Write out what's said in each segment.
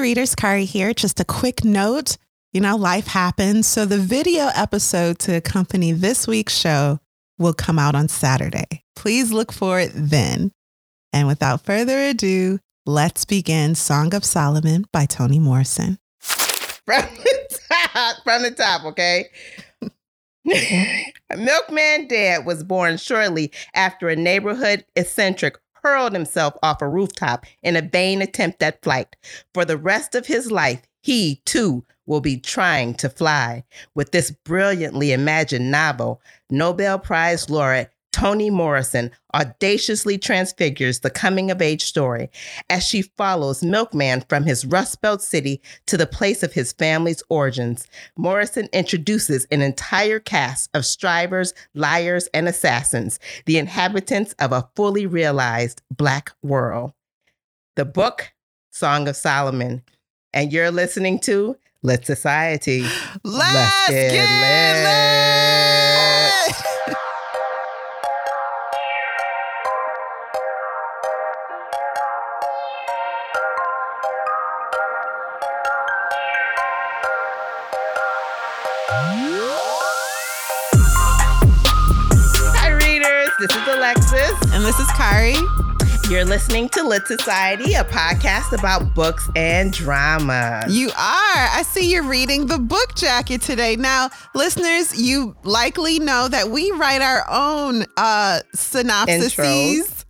readers, Kari here. Just a quick note. You know, life happens. So the video episode to accompany this week's show will come out on Saturday. Please look for it then. And without further ado, let's begin Song of Solomon by Toni Morrison. From the top, from the top, okay? Milkman Dead was born shortly after a neighborhood eccentric hurled himself off a rooftop in a vain attempt at flight. For the rest of his life, he too will be trying to fly. With this brilliantly imagined novel, Nobel Prize laureate Toni Morrison audaciously transfigures the coming of age story as she follows Milkman from his Rust Belt city to the place of his family's origins. Morrison introduces an entire cast of strivers, liars, and assassins, the inhabitants of a fully realized Black world. The book, Song of Solomon. And you're listening to Lit Society. Let's, Let's get, get lit. And this is Kari. You're listening to Lit Society, a podcast about books and drama. You are. I see you're reading the book jacket today. Now, listeners, you likely know that we write our own uh synopses,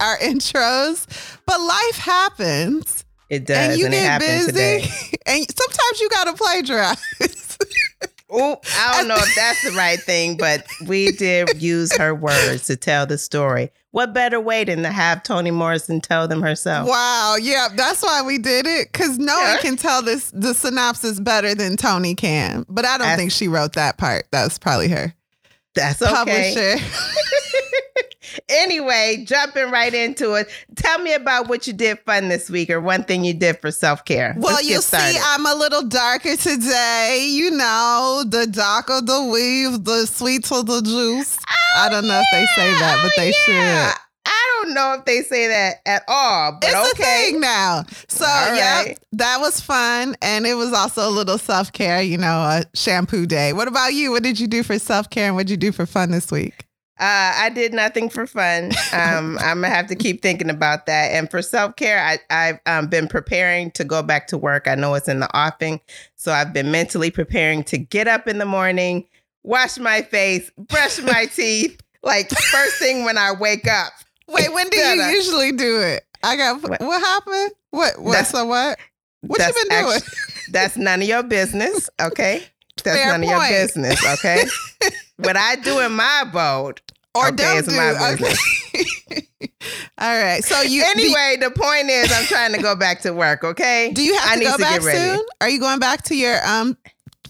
our intros, but life happens. It does, and, you and get busy, today. And sometimes you gotta plagiarize. Oh, I don't know if that's the right thing, but we did use her words to tell the story. What better way than to have Toni Morrison tell them herself? Wow, yeah, that's why we did it because no yeah. one can tell this the synopsis better than Toni can. But I don't that's, think she wrote that part. That was probably her. That's okay. Publisher. anyway, jumping right into it. Tell me about what you did fun this week or one thing you did for self care. Well, you see, I'm a little darker today. You know, the dark of the weave, the sweeter the juice. Oh, I don't know yeah. if they say that, but they oh, yeah. should. I don't know if they say that at all, but it's okay. a thing now. So yeah, right. that was fun, and it was also a little self care. You know, a shampoo day. What about you? What did you do for self care, and what did you do for fun this week? Uh, I did nothing for fun. Um, I'm gonna have to keep thinking about that. And for self care, I've um, been preparing to go back to work. I know it's in the offing, so I've been mentally preparing to get up in the morning, wash my face, brush my teeth, like first thing when I wake up. Wait, when do you usually do it? I got what, what happened? What? What? That's, so what? What you been doing? Actually, that's none of your business. Okay. That's Fair none point. of your business. Okay. What I do in my boat or okay, don't do. Okay. All right. So you anyway. the point is, I'm trying to go back to work. Okay. Do you have I to go to back soon? Are you going back to your um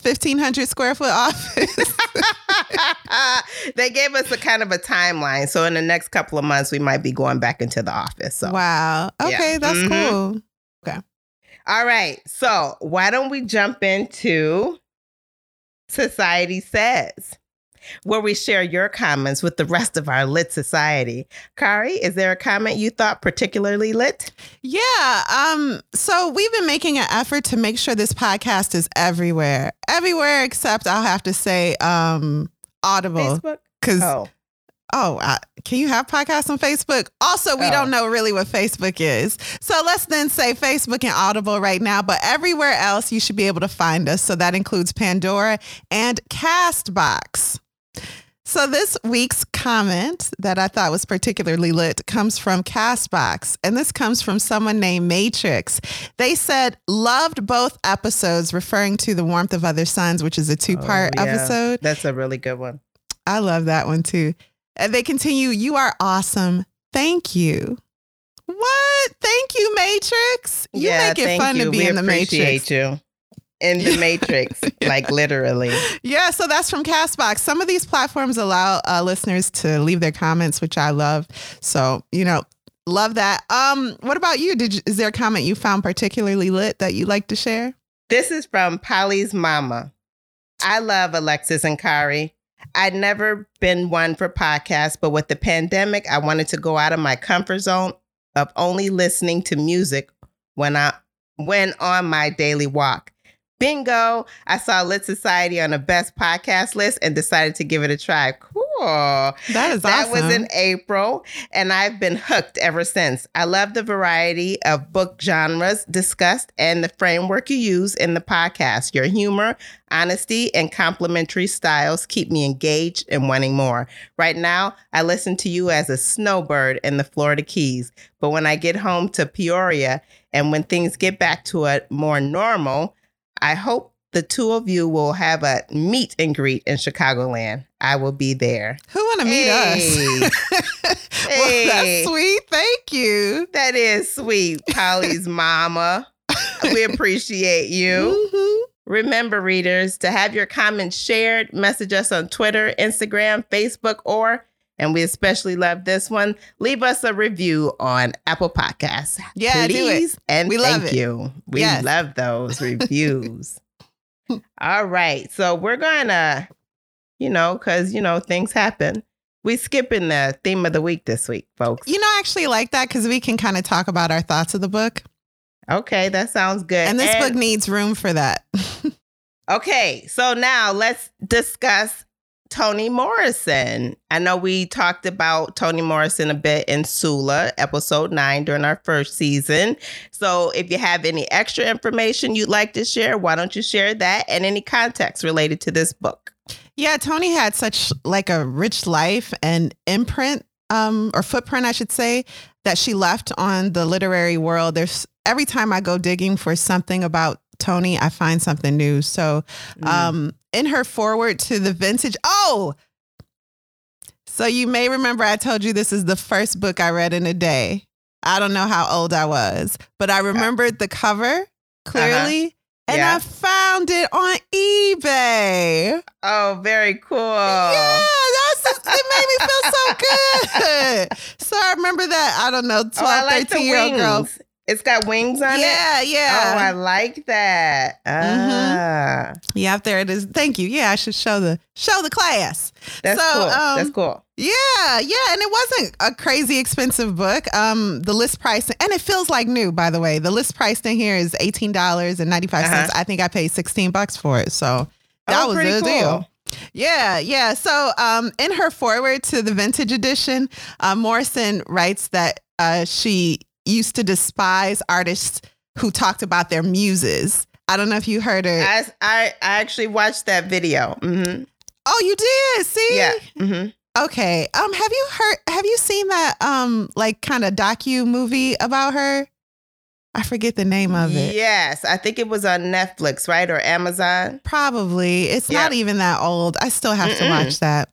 1500 square foot office? they gave us a kind of a timeline. So in the next couple of months, we might be going back into the office. So wow. Okay, yeah. that's mm-hmm. cool. Okay. All right. So why don't we jump into Society Says? Where we share your comments with the rest of our lit society. Kari, is there a comment you thought particularly lit? Yeah. Um, so we've been making an effort to make sure this podcast is everywhere. Everywhere except I'll have to say um Audible. Facebook? Because oh. Oh, uh, can you have podcasts on Facebook? Also, we oh. don't know really what Facebook is. So let's then say Facebook and Audible right now, but everywhere else you should be able to find us. So that includes Pandora and Castbox. So this week's comment that I thought was particularly lit comes from Castbox, and this comes from someone named Matrix. They said loved both episodes, referring to the warmth of other suns, which is a oh, two-part oh, yeah. episode. That's a really good one. I love that one too. And they continue, "You are awesome. Thank you." What? Thank you, Matrix. You yeah, make it fun you. to be we in the Matrix. You in the matrix, like literally. Yeah, so that's from Castbox. Some of these platforms allow uh, listeners to leave their comments, which I love. So, you know, love that. Um, what about you? Did you, is there a comment you found particularly lit that you'd like to share? This is from Polly's mama. I love Alexis and Kari. I'd never been one for podcasts, but with the pandemic, I wanted to go out of my comfort zone of only listening to music when I when on my daily walk. Bingo! I saw Lit Society on the best podcast list and decided to give it a try. Cool. That is awesome. that awesome. was in April, and I've been hooked ever since. I love the variety of book genres discussed and the framework you use in the podcast. Your humor, honesty, and complimentary styles keep me engaged and wanting more. Right now, I listen to you as a snowbird in the Florida Keys, but when I get home to Peoria and when things get back to a more normal, I hope the two of you will have a meet and greet in Chicagoland. I will be there. Who want to meet Hey. us? well, Hey. that's sweet. Thank you. That is sweet, Polly's mama. We appreciate you. Mhm. Remember, readers, to have your comments shared, message us on Twitter, Instagram, Facebook, or, and we especially love this one, leave us a review on Apple Podcasts. Yeah, do it. And We love thank it. you. We Yes. love those reviews. All right. So we're going to, you know, because, you know, things happen. We skipping the theme of the week this week, folks. You know, I actually like that because we can kind of talk about our thoughts of the book. Okay, that sounds good. And this book needs room for that. Okay, so now let's discuss Toni Morrison. I know we talked about Toni Morrison a bit in Sula, episode nine, during our first season. So if you have any extra information you'd like to share, why don't you share that and any context related to this book? Yeah, Toni had such like a rich life and imprint um or footprint I should say that she left on the literary world. There's every time I go digging for something about Toni, I find something new. So, Mm. um in her forward to the vintage Oh. So you may remember I told you this is the first book I read in a day. I don't know how old I was, but I remembered the cover clearly. Uh-huh. And Yeah. I found it on eBay. oh, very cool. Yeah, that's it made me feel so good. so I remember that, I don't know, 12, oh, like the 13 year old girl. It's got wings on it. Yeah, yeah. Oh, I like that. Ah, yeah, up there it is. Thank you. Yeah, I should show the show the class. that's So, cool. um, that's cool. Yeah, yeah, and it wasn't a crazy expensive book. Um, the list price, and it feels like new, by the way. The list price in here is eighteen dollars and ninety five cents. I think I paid sixteen bucks for it, so that oh, was a cool. deal. Yeah, yeah. So, um, in her foreword to the vintage edition, uh, Morrison writes that uh, she used to despise artists who talked about their muses. I don't know if you heard her. I, I I actually watched that video. hmm oh, you did. See, Yeah. hmm Okay. Um, have you heard? Have you seen that? Um, like kind of docu movie about her? I forget the name of it. Yes, I think it was on Netflix, right, or Amazon. Probably. It's Yeah. not even that old. I still have to Mm-mm. watch that.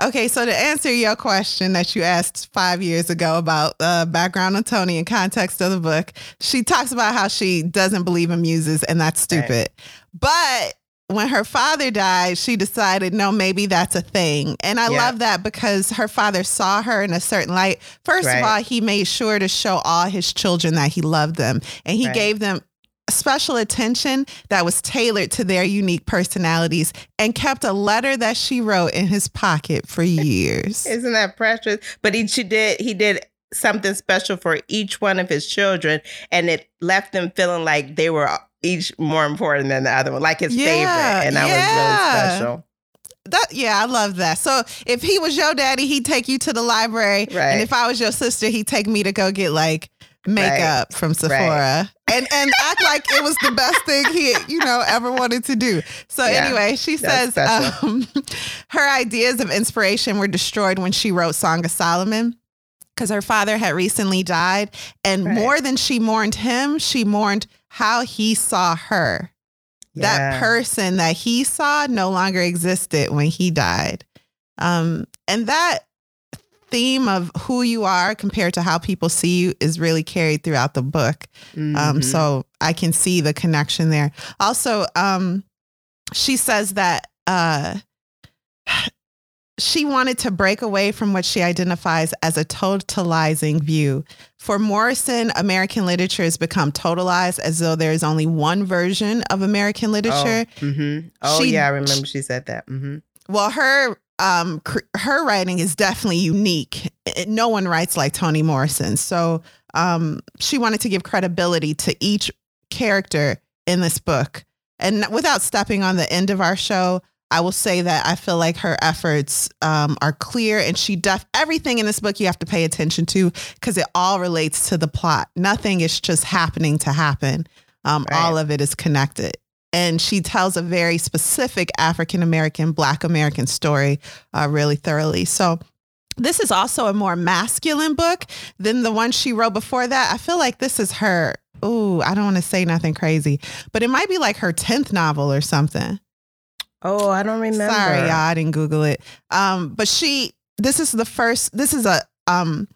Okay, so to answer your question that you asked five years ago about uh, background on Toni and context of the book, she talks about how she doesn't believe in muses and that's Right. stupid. But when her father died, she decided, no, maybe that's a thing. And I Yeah. love that because her father saw her in a certain light. First Right. of all, he made sure to show all his children that he loved them and he Right. gave them special attention that was tailored to their unique personalities and kept a letter that she wrote in his pocket for years. Isn't that precious? But he she did he did something special for each one of his children, and it left them feeling like they were each more important than the other one, like his Yeah, favorite, and that yeah. was really special. That yeah, I love that. So if he was your daddy, he'd take you to the library, Right. and if I was your sister, he'd take me to go get like makeup from Sephora. And and act like it was the best thing he, you know, ever wanted to do. So Yeah, anyway, she says um, her ideas of inspiration were destroyed when she wrote Song of Solomon. Because her father had recently died. And Right. more than she mourned him, she mourned how he saw her. that person that he saw no longer existed when he died. Um, and that theme of who you are compared to how people see you is really carried throughout the book. Um, Mhm. so I can see the connection there. Also, um, she says that uh, she wanted to break away from what she identifies as a totalizing view. For Morrison, American literature has become totalized as though there is only one version of American literature. Oh, hmm oh She- yeah, I remember she said that. hmm Well, her um cr- her writing is definitely unique. Eh, No one writes like Toni Morrison. So um she wanted to give credibility to each character in this book. And without stepping on the end of our show, I will say that I feel like her efforts um, are clear and she def everything in this book you have to pay attention to because it all relates to the plot. Nothing is just happening to happen. Um, right. All of it is connected. And she tells a very specific African American, Black American story uh, really thoroughly. So this is also a more masculine book than the one she wrote before that. I feel like this is her. Ooh, I don't want to say nothing crazy, but it might be like her 10th novel or something. Oh, I don't remember. Sorry, y'all, I didn't Google it. Um, but she, this is the first. This is a um,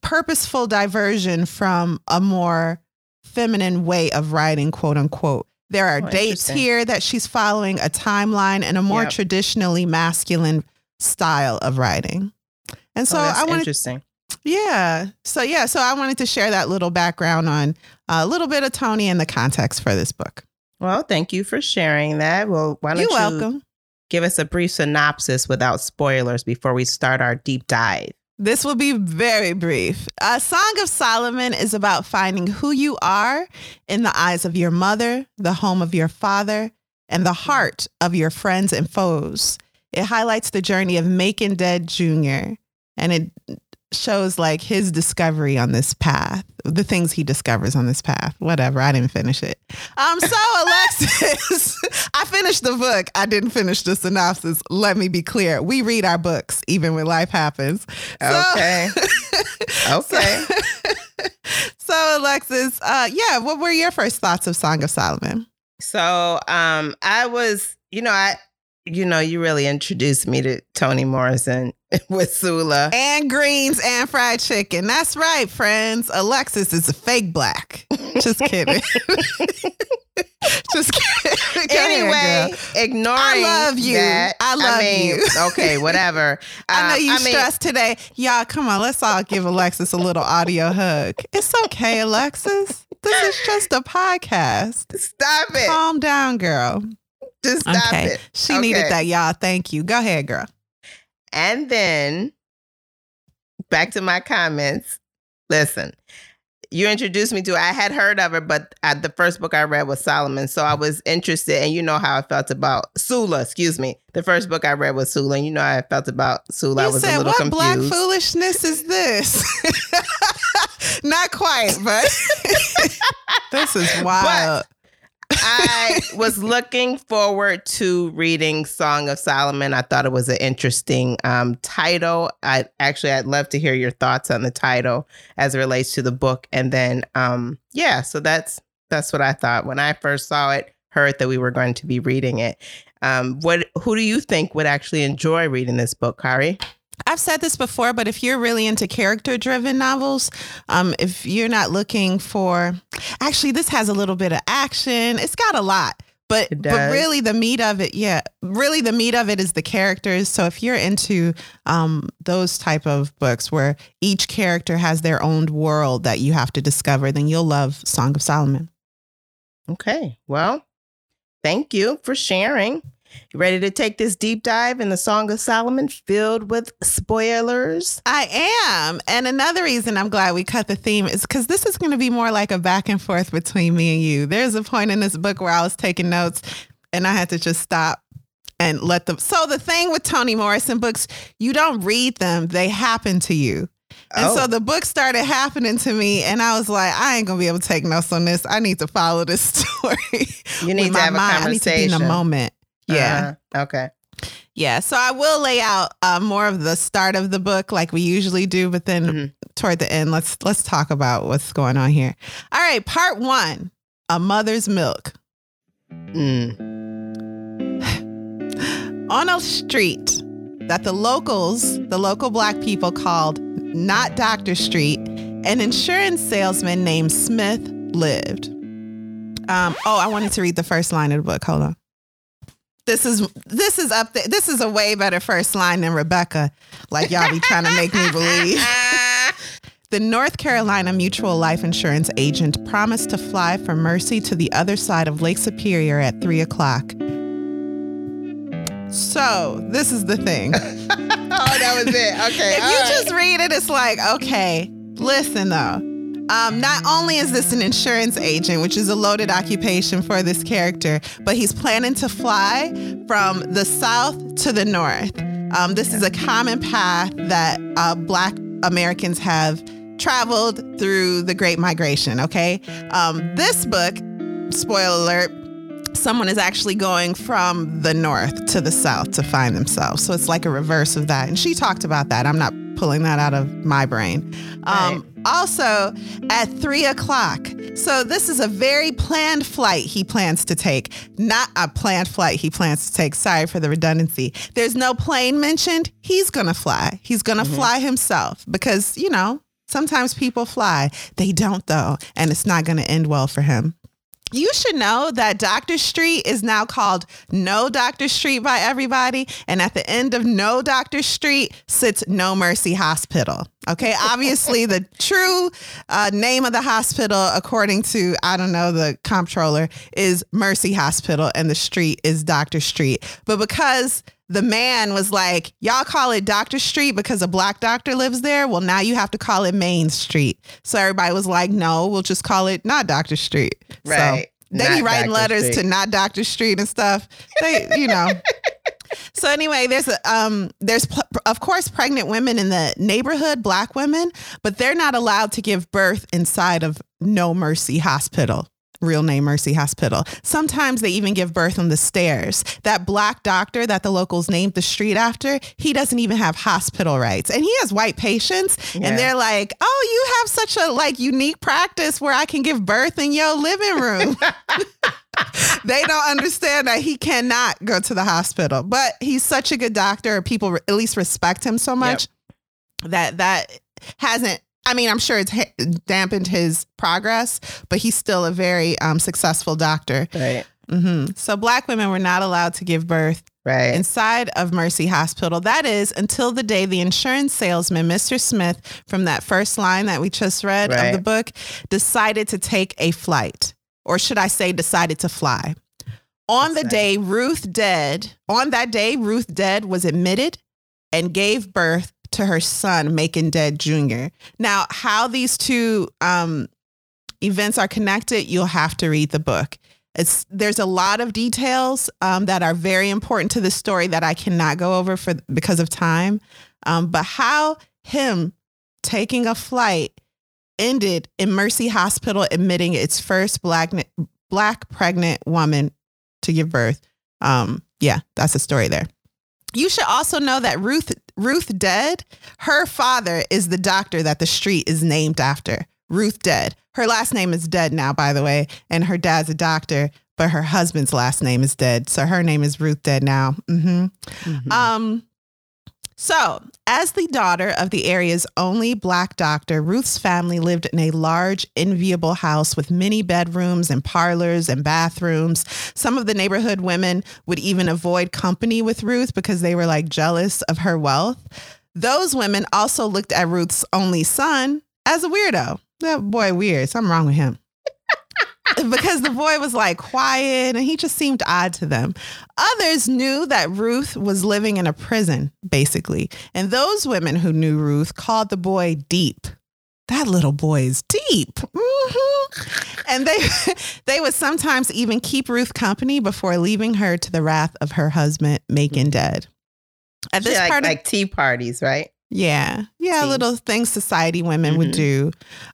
purposeful diversion from a more feminine way of writing, quote unquote. There are oh, dates here that she's following, a timeline, and a more yep. traditionally masculine style of writing. And oh, so oh, I wanted, interesting. Yeah. So yeah. So I wanted to share that little background on a little bit of Toni and the context for this book. Well, thank you for sharing that. Well, why don't You're you welcome. give us a brief synopsis without spoilers before we start our deep dive? This will be very brief. A Song of Solomon is about finding who you are in the eyes of your mother, the home of your father, and the heart of your friends and foes. It highlights the journey of Macon Dead Jr. and it shows like his discovery on this path, the things he discovers on this path. Whatever, I didn't finish it. Um, so Alexis, I finished the book. I didn't finish the synopsis. Let me be clear: we read our books even when life happens. Okay. So, okay. So, so Alexis, uh, yeah, what were your first thoughts of Song of Solomon? So, um, I was, you know, I you know, you really introduced me to Toni Morrison with Sula. And greens and fried chicken. That's right, friends. Alexis is a fake black. Just kidding. Just kidding. anyway, ignoring I love you. That, I love I mean, you. okay, whatever. I know uh, you I stressed mean, today. Y'all, come on. Let's all give Alexis a little audio hug. It's okay, Alexis. This is just a podcast. Stop it. Calm down, girl. Just stop okay. it. She okay. needed that, y'all. Thank you. Go ahead, girl. And then back to my comments. Listen, you introduced me to I had heard of her, but the first book I read was Solomon. So I was interested, and you know how I felt about Sula, excuse me. The first book I read was Sula, and you know how I felt about Sula. You I was said, a little what confused. black foolishness is this? Not quite, but this is wild. But I was looking forward to reading Song of Solomon. I thought it was an interesting um, title. I actually, I'd love to hear your thoughts on the title as it relates to the book. And then, um, yeah, so that's that's what I thought when I first saw it. Heard that we were going to be reading it. Um, what? Who do you think would actually enjoy reading this book, Kari? I've said this before, but if you're really into character driven novels, um, if you're not looking for, actually, this has a little bit of action. It's got a lot, but but really the meat of it, yeah, really the meat of it is the characters. So if you're into um, those type of books where each character has their own world that you have to discover, then you'll love Song of Solomon. Okay, well, thank you for sharing. You ready to take this deep dive in the Song of Solomon filled with spoilers? I am. And another reason I'm glad we cut the theme is because this is going to be more like a back and forth between me and you. There's a point in this book where I was taking notes and I had to just stop and let them. So the thing with Toni Morrison books, you don't read them, they happen to you. And oh. so the book started happening to me, and I was like, I ain't gonna be able to take notes on this. I need to follow this story. You need to have a mind. conversation. I need to be in the moment. Yeah. Uh, okay. Yeah, so I will lay out uh, more of the start of the book like we usually do, but then mm-hmm. toward the end, let's let's talk about what's going on here. All right, part one: a mother's milk. Mm. on a street that the locals, the local black people called not Doctor Street, an insurance salesman named Smith lived. Um, oh, I wanted to read the first line of the book. Hold on this is this is up there. This is a way better first line than Rebecca. Like y'all be trying to make me believe. the North Carolina Mutual Life Insurance agent promised to fly from Mercy to the other side of Lake Superior at three o'clock. So this is the thing. oh, that was it. Okay. if you right. just read it, it's like, okay, listen though. Um, not only is this an insurance agent, which is a loaded occupation for this character, but he's planning to fly from the south to the north. Um, this is a common path that uh, Black Americans have traveled through the Great Migration. Okay. Um, this book, spoiler alert, someone is actually going from the north to the south to find themselves. So it's like a reverse of that. And she talked about that. I'm not pulling that out of my brain. Um, right. Also, at three o'clock. So, this is a very planned flight he plans to take, not a planned flight he plans to take. Sorry for the redundancy. There's no plane mentioned. He's going to fly. He's going to mm-hmm. fly himself because, you know, sometimes people fly. They don't, though, and it's not going to end well for him. You should know that Doctor Street is now called No Doctor Street by everybody. And at the end of No Doctor Street sits No Mercy Hospital. Okay. Obviously, the true uh, name of the hospital, according to, I don't know, the comptroller, is Mercy Hospital and the street is Doctor Street. But because the man was like, Y'all call it Doctor Street because a black doctor lives there. Well, now you have to call it Main Street. So everybody was like, No, we'll just call it not Doctor Street. Right. So they be writing Dr. letters Street. to not Doctor Street and stuff. They, you know. so anyway, there's a um, there's of course pregnant women in the neighborhood, black women, but they're not allowed to give birth inside of No Mercy Hospital real name Mercy Hospital. Sometimes they even give birth on the stairs. That black doctor that the locals named the street after, he doesn't even have hospital rights. And he has white patients yeah. and they're like, "Oh, you have such a like unique practice where I can give birth in your living room." they don't understand that he cannot go to the hospital. But he's such a good doctor, people at least respect him so much yep. that that hasn't I mean, I'm sure it's dampened his progress, but he's still a very um, successful doctor. Right. Mm-hmm. So black women were not allowed to give birth right. inside of Mercy Hospital. That is until the day the insurance salesman, Mr. Smith, from that first line that we just read right. of the book, decided to take a flight, or should I say, decided to fly. On That's the day Ruth Dead, on that day Ruth Dead was admitted and gave birth to her son, Macon Dead Jr. Now, how these two um, events are connected, you'll have to read the book. It's there's a lot of details um, that are very important to the story that I cannot go over for because of time. Um, but how him taking a flight ended in Mercy Hospital admitting its first black black pregnant woman to give birth. Um, yeah, that's a story there. You should also know that Ruth Ruth Dead, her father is the doctor that the street is named after. Ruth Dead. Her last name is Dead now, by the way, and her dad's a doctor, but her husband's last name is Dead, so her name is Ruth Dead now. Mm-hmm. Mm-hmm. Um, so, as the daughter of the area's only black doctor, Ruth's family lived in a large, enviable house with many bedrooms and parlors and bathrooms. Some of the neighborhood women would even avoid company with Ruth because they were like jealous of her wealth. Those women also looked at Ruth's only son as a weirdo. That boy, weird. Something wrong with him. Because the boy was like quiet and he just seemed odd to them. Others knew that Ruth was living in a prison, basically. And those women who knew Ruth called the boy deep. That little boy is deep. Mm-hmm. And they they would sometimes even keep Ruth company before leaving her to the wrath of her husband, Macon dead. At this like, part of, like tea parties, right? Yeah. Yeah. Little things society women mm-hmm. would do.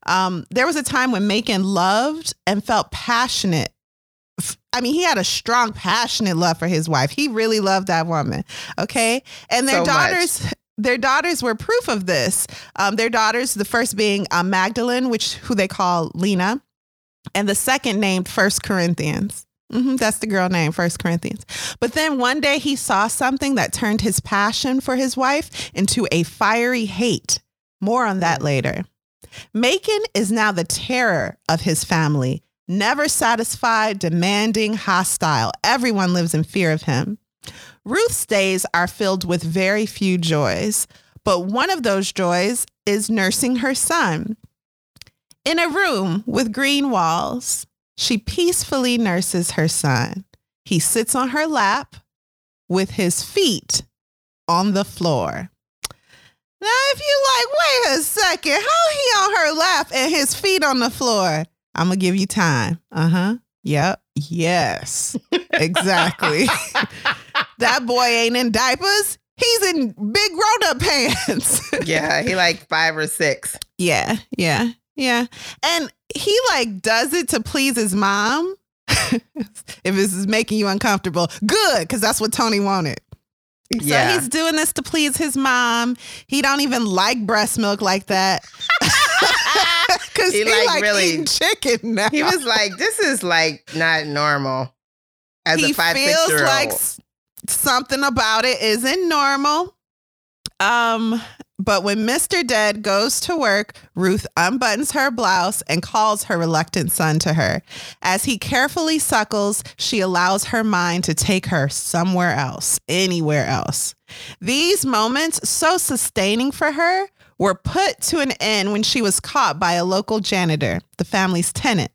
Um, there was a time when Macon loved and felt passionate. I mean, he had a strong, passionate love for his wife. He really loved that woman. Okay. And their so daughters. Much. Their daughters were proof of this. Um, their daughters, the first being uh, Magdalene, which who they call Lena, and the second named First Corinthians. Mm-hmm, that's the girl name, First Corinthians. But then one day he saw something that turned his passion for his wife into a fiery hate. More on that later. Macon is now the terror of his family, never satisfied, demanding, hostile. Everyone lives in fear of him. Ruth's days are filled with very few joys, but one of those joys is nursing her son. In a room with green walls, she peacefully nurses her son. He sits on her lap with his feet on the floor. Now, if you like, wait a second, how he on her lap and his feet on the floor? I'm gonna give you time. Uh huh. Yep. Yes. Exactly. that boy ain't in diapers. He's in big grown up pants. yeah, he like five or six. Yeah, yeah, yeah. And he like does it to please his mom. if this is making you uncomfortable, good, because that's what Toni wanted. Yeah. He's doing this to please his mom. He don't even like breast milk like that. Cause he, he like, like really chicken now. He was like, "This is like not normal." As he a five feels like something about it isn't normal. Um, but when Mr. Dead goes to work, Ruth unbuttons her blouse and calls her reluctant son to her. As he carefully suckles, she allows her mind to take her somewhere else, anywhere else. These moments, so sustaining for her, were put to an end when she was caught by a local janitor, the family's tenant.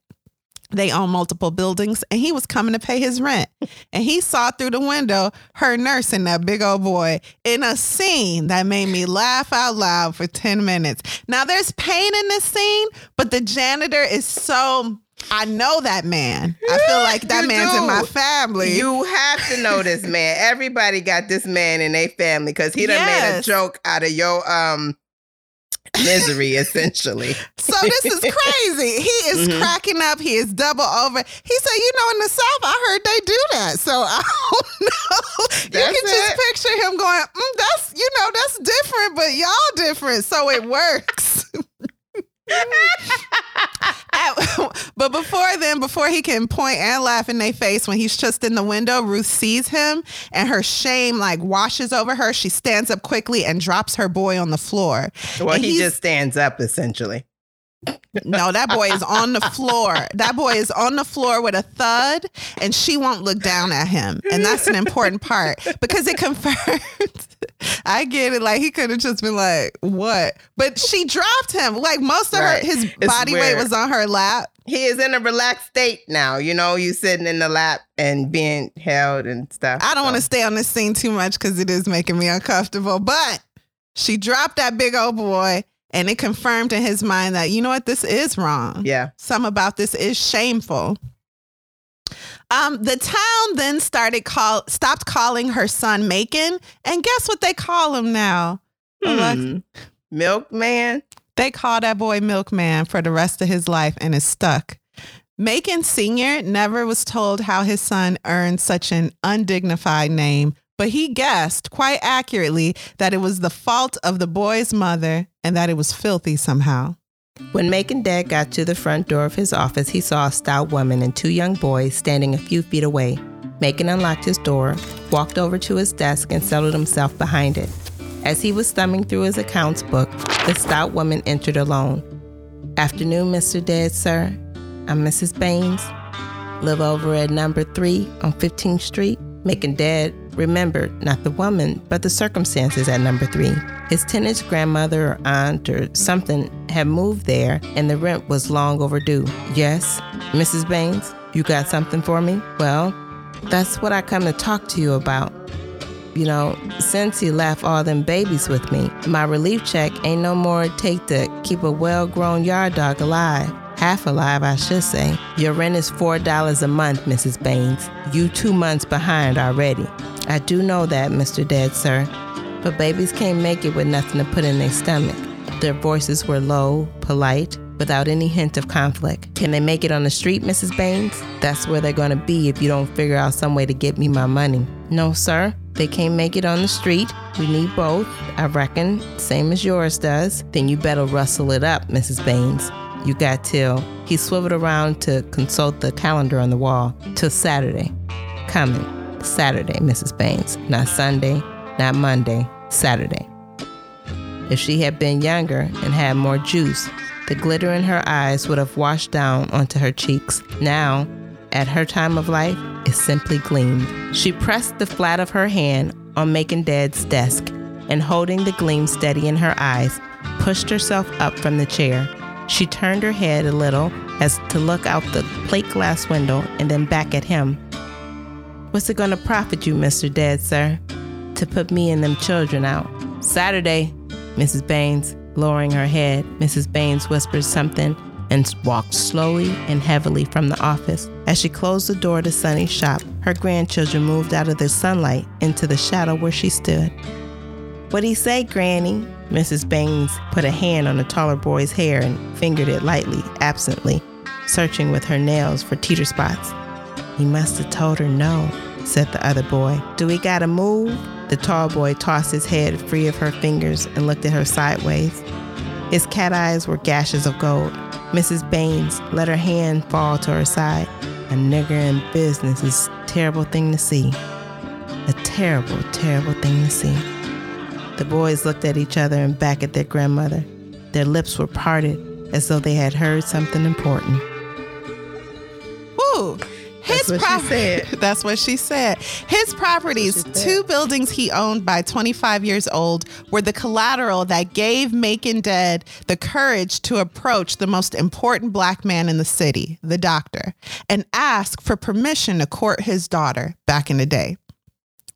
They own multiple buildings, and he was coming to pay his rent. And he saw through the window her nursing that big old boy in a scene that made me laugh out loud for 10 minutes. Now, there's pain in this scene, but the janitor is so. I know that man. I feel like that you man's do. in my family. You have to know this man. Everybody got this man in their family because he done yes. made a joke out of your um misery, essentially. So this is crazy. He is mm-hmm. cracking up. He is double over. He said, "You know, in the South, I heard they do that." So I don't know. That's you can it. just picture him going, mm, "That's you know, that's different, but y'all different, so it works." but before then, before he can point and laugh in their face when he's just in the window, Ruth sees him and her shame like washes over her. She stands up quickly and drops her boy on the floor. Well, he just stands up essentially. No, that boy is on the floor. That boy is on the floor with a thud, and she won't look down at him. And that's an important part because it confirms. I get it. Like he could have just been like, "What?" But she dropped him. Like most of right. her, his it's body weird. weight was on her lap. He is in a relaxed state now. You know, you sitting in the lap and being held and stuff. I don't so. want to stay on this scene too much because it is making me uncomfortable. But she dropped that big old boy and it confirmed in his mind that, you know what, this is wrong. Yeah. Some about this is shameful. Um, the town then started call stopped calling her son Macon, and guess what they call him now? Hmm. Milkman. They call that boy Milkman for the rest of his life, and is stuck. Macon Sr. never was told how his son earned such an undignified name, but he guessed quite accurately that it was the fault of the boy's mother and that it was filthy somehow. When Macon Dead got to the front door of his office, he saw a stout woman and two young boys standing a few feet away. Macon unlocked his door, walked over to his desk, and settled himself behind it. As he was thumbing through his accounts book, the stout woman entered alone. Afternoon, Mr. Dead, sir. I'm Mrs. Baines. Live over at number three on 15th Street. Macon Dead remembered not the woman, but the circumstances at number three. His tenant's grandmother or aunt or something had moved there, and the rent was long overdue. Yes, Mrs. Baines, you got something for me? Well, that's what I come to talk to you about. You know, since he left all them babies with me, my relief check ain't no more take to keep a well grown yard dog alive half alive, I should say. Your rent is $4 a month, Mrs. Baines. You two months behind already. I do know that, Mr. Dead, sir. But babies can't make it with nothing to put in their stomach. Their voices were low, polite, without any hint of conflict. Can they make it on the street, Mrs. Baines? That's where they're going to be if you don't figure out some way to get me my money. No, sir. They can't make it on the street. We need both, I reckon, same as yours does. Then you better rustle it up, Mrs. Baines. You got till he swiveled around to consult the calendar on the wall till Saturday. Coming. Saturday, Mrs. Baines. Not Sunday, not Monday, Saturday. If she had been younger and had more juice, the glitter in her eyes would have washed down onto her cheeks. Now, at her time of life, it simply gleamed. She pressed the flat of her hand on Macon Dead's desk and holding the gleam steady in her eyes, pushed herself up from the chair she turned her head a little as to look out the plate glass window and then back at him. What's it going to profit you, Mr. Dead, sir, to put me and them children out? Saturday, Mrs. Baines, lowering her head, Mrs. Baines whispered something and walked slowly and heavily from the office. As she closed the door to Sonny's shop, her grandchildren moved out of the sunlight into the shadow where she stood. What'd he say, Granny? Mrs. Baines put a hand on the taller boy's hair and fingered it lightly, absently, searching with her nails for tetter spots. He must have told her no, said the other boy. Do we gotta move? The tall boy tossed his head free of her fingers and looked at her sideways. His cat eyes were gashes of gold. Mrs. Baines let her hand fall to her side. A nigger in business is a terrible thing to see. A terrible, terrible thing to see. The boys looked at each other and back at their grandmother. Their lips were parted as though they had heard something important. Woo! His property. That's what she said. His properties, two buildings he owned by 25 years old, were the collateral that gave Macon Dead the courage to approach the most important black man in the city, the doctor, and ask for permission to court his daughter back in the day.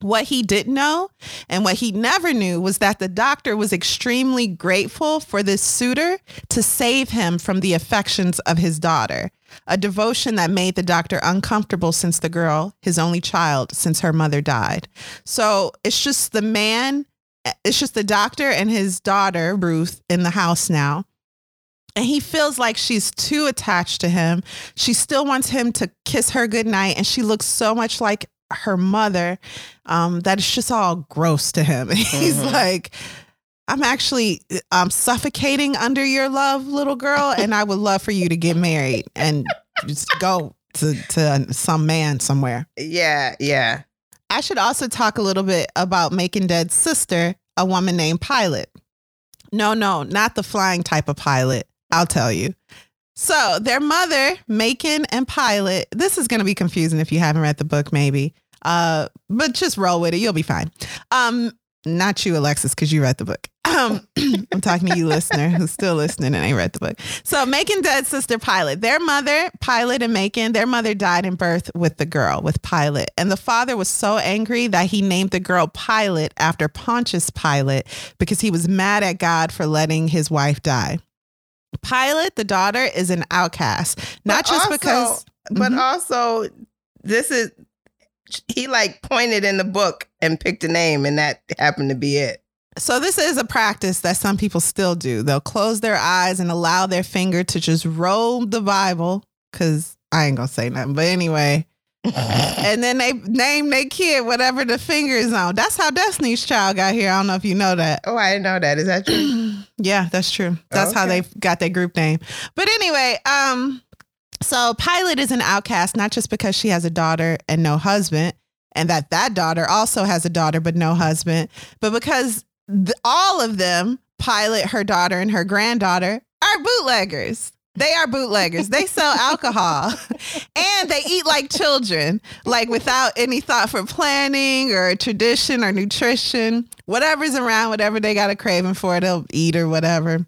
What he didn't know and what he never knew was that the doctor was extremely grateful for this suitor to save him from the affections of his daughter, a devotion that made the doctor uncomfortable since the girl, his only child, since her mother died. So it's just the man, it's just the doctor and his daughter, Ruth, in the house now. And he feels like she's too attached to him. She still wants him to kiss her goodnight. And she looks so much like her mother um, that it's just all gross to him. He's mm-hmm. like, I'm actually I'm suffocating under your love, little girl, and I would love for you to get married and just go to to some man somewhere. Yeah, yeah. I should also talk a little bit about Macon Dead's sister, a woman named Pilate. No, no, not the flying type of pilot. I'll tell you. So their mother, Macon and Pilate, this is going to be confusing if you haven't read the book, maybe. Uh, but just roll with it. You'll be fine. Um, not you, Alexis, because you read the book. Um, I'm talking to you, listener, who's still listening and ain't read the book. So, Macon Dead sister Pilate, their mother, Pilate and Macon, their mother died in birth with the girl, with Pilate. And the father was so angry that he named the girl Pilate after Pontius Pilate because he was mad at God for letting his wife die. Pilate, the daughter, is an outcast, not but just also, because. But mm-hmm. also, this is he like pointed in the book and picked a name, and that happened to be it. So this is a practice that some people still do. They'll close their eyes and allow their finger to just roll the Bible, because I ain't gonna say nothing. But anyway. and then they name their kid whatever the finger is on. That's how Destiny's Child got here. I don't know if you know that. Oh, I didn't know that. Is that true? yeah, that's true. That's okay. how they got their group name. But anyway, um, so Pilate is an outcast not just because she has a daughter and no husband, and that that daughter also has a daughter but no husband, but because all of them, Pilate, her daughter, and her granddaughter, are bootleggers. They are bootleggers. They sell alcohol and they eat like children, like without any thought for planning or tradition or nutrition. Whatever's around, whatever they got a craving for, they'll eat or whatever.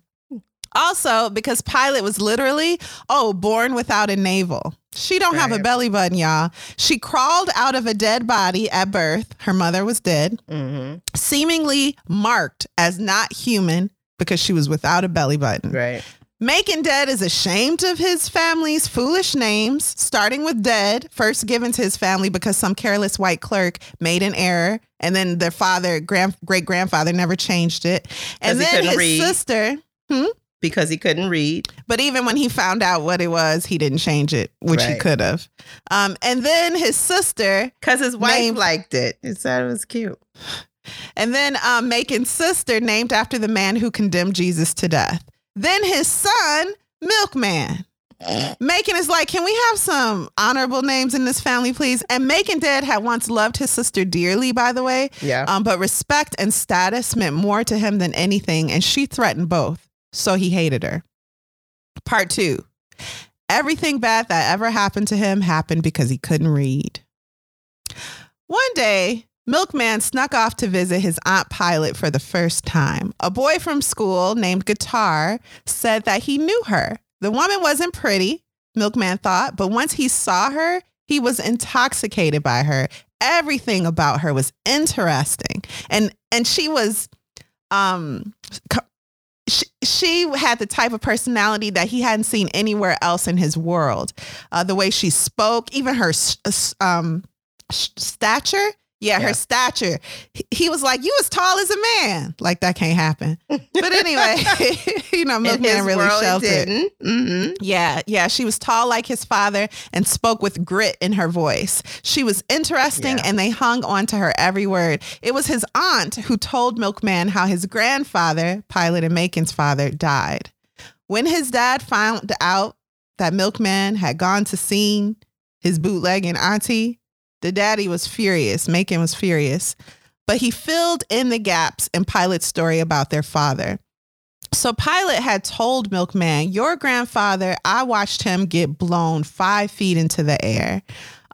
Also, because Pilate was literally, oh, born without a navel. She don't right. have a belly button, y'all. She crawled out of a dead body at birth. Her mother was dead, mm-hmm. seemingly marked as not human because she was without a belly button. Right. Macon Dead is ashamed of his family's foolish names, starting with Dead, first given to his family because some careless white clerk made an error, and then their father, grand, great grandfather, never changed it. And then his read. sister, hmm? Because he couldn't read. But even when he found out what it was, he didn't change it, which right. he could have. Um, and then his sister, because his wife named, liked it, he said it was cute. And then um, Macon's sister, named after the man who condemned Jesus to death. Then his son, Milkman. Macon is like, can we have some honorable names in this family, please? And Macon Dead had once loved his sister dearly, by the way. Yeah. Um, but respect and status meant more to him than anything, and she threatened both so he hated her. Part two everything bad that ever happened to him happened because he couldn't read. One day, Milkman snuck off to visit his Aunt Pilate for the first time. A boy from school named Guitar said that he knew her. The woman wasn't pretty, Milkman thought, but once he saw her, he was intoxicated by her. Everything about her was interesting. And and she was um, she, had the type of personality that he hadn't seen anywhere else in his world. Uh, the way she spoke, even her um, stature yeah, yeah, her stature. He was like, "You as tall as a man." Like that can't happen. But anyway, you know, Milkman really sheltered. Mm-hmm. Yeah, yeah. She was tall like his father and spoke with grit in her voice. She was interesting, yeah. and they hung on to her every word. It was his aunt who told Milkman how his grandfather, Pilate and Macon's father, died. When his dad found out that Milkman had gone to see his bootlegging auntie, the daddy was furious. Macon was furious. But he filled in the gaps in Pilate's story about their father. So Pilate had told Milkman, Your grandfather, I watched him get blown five feet into the air.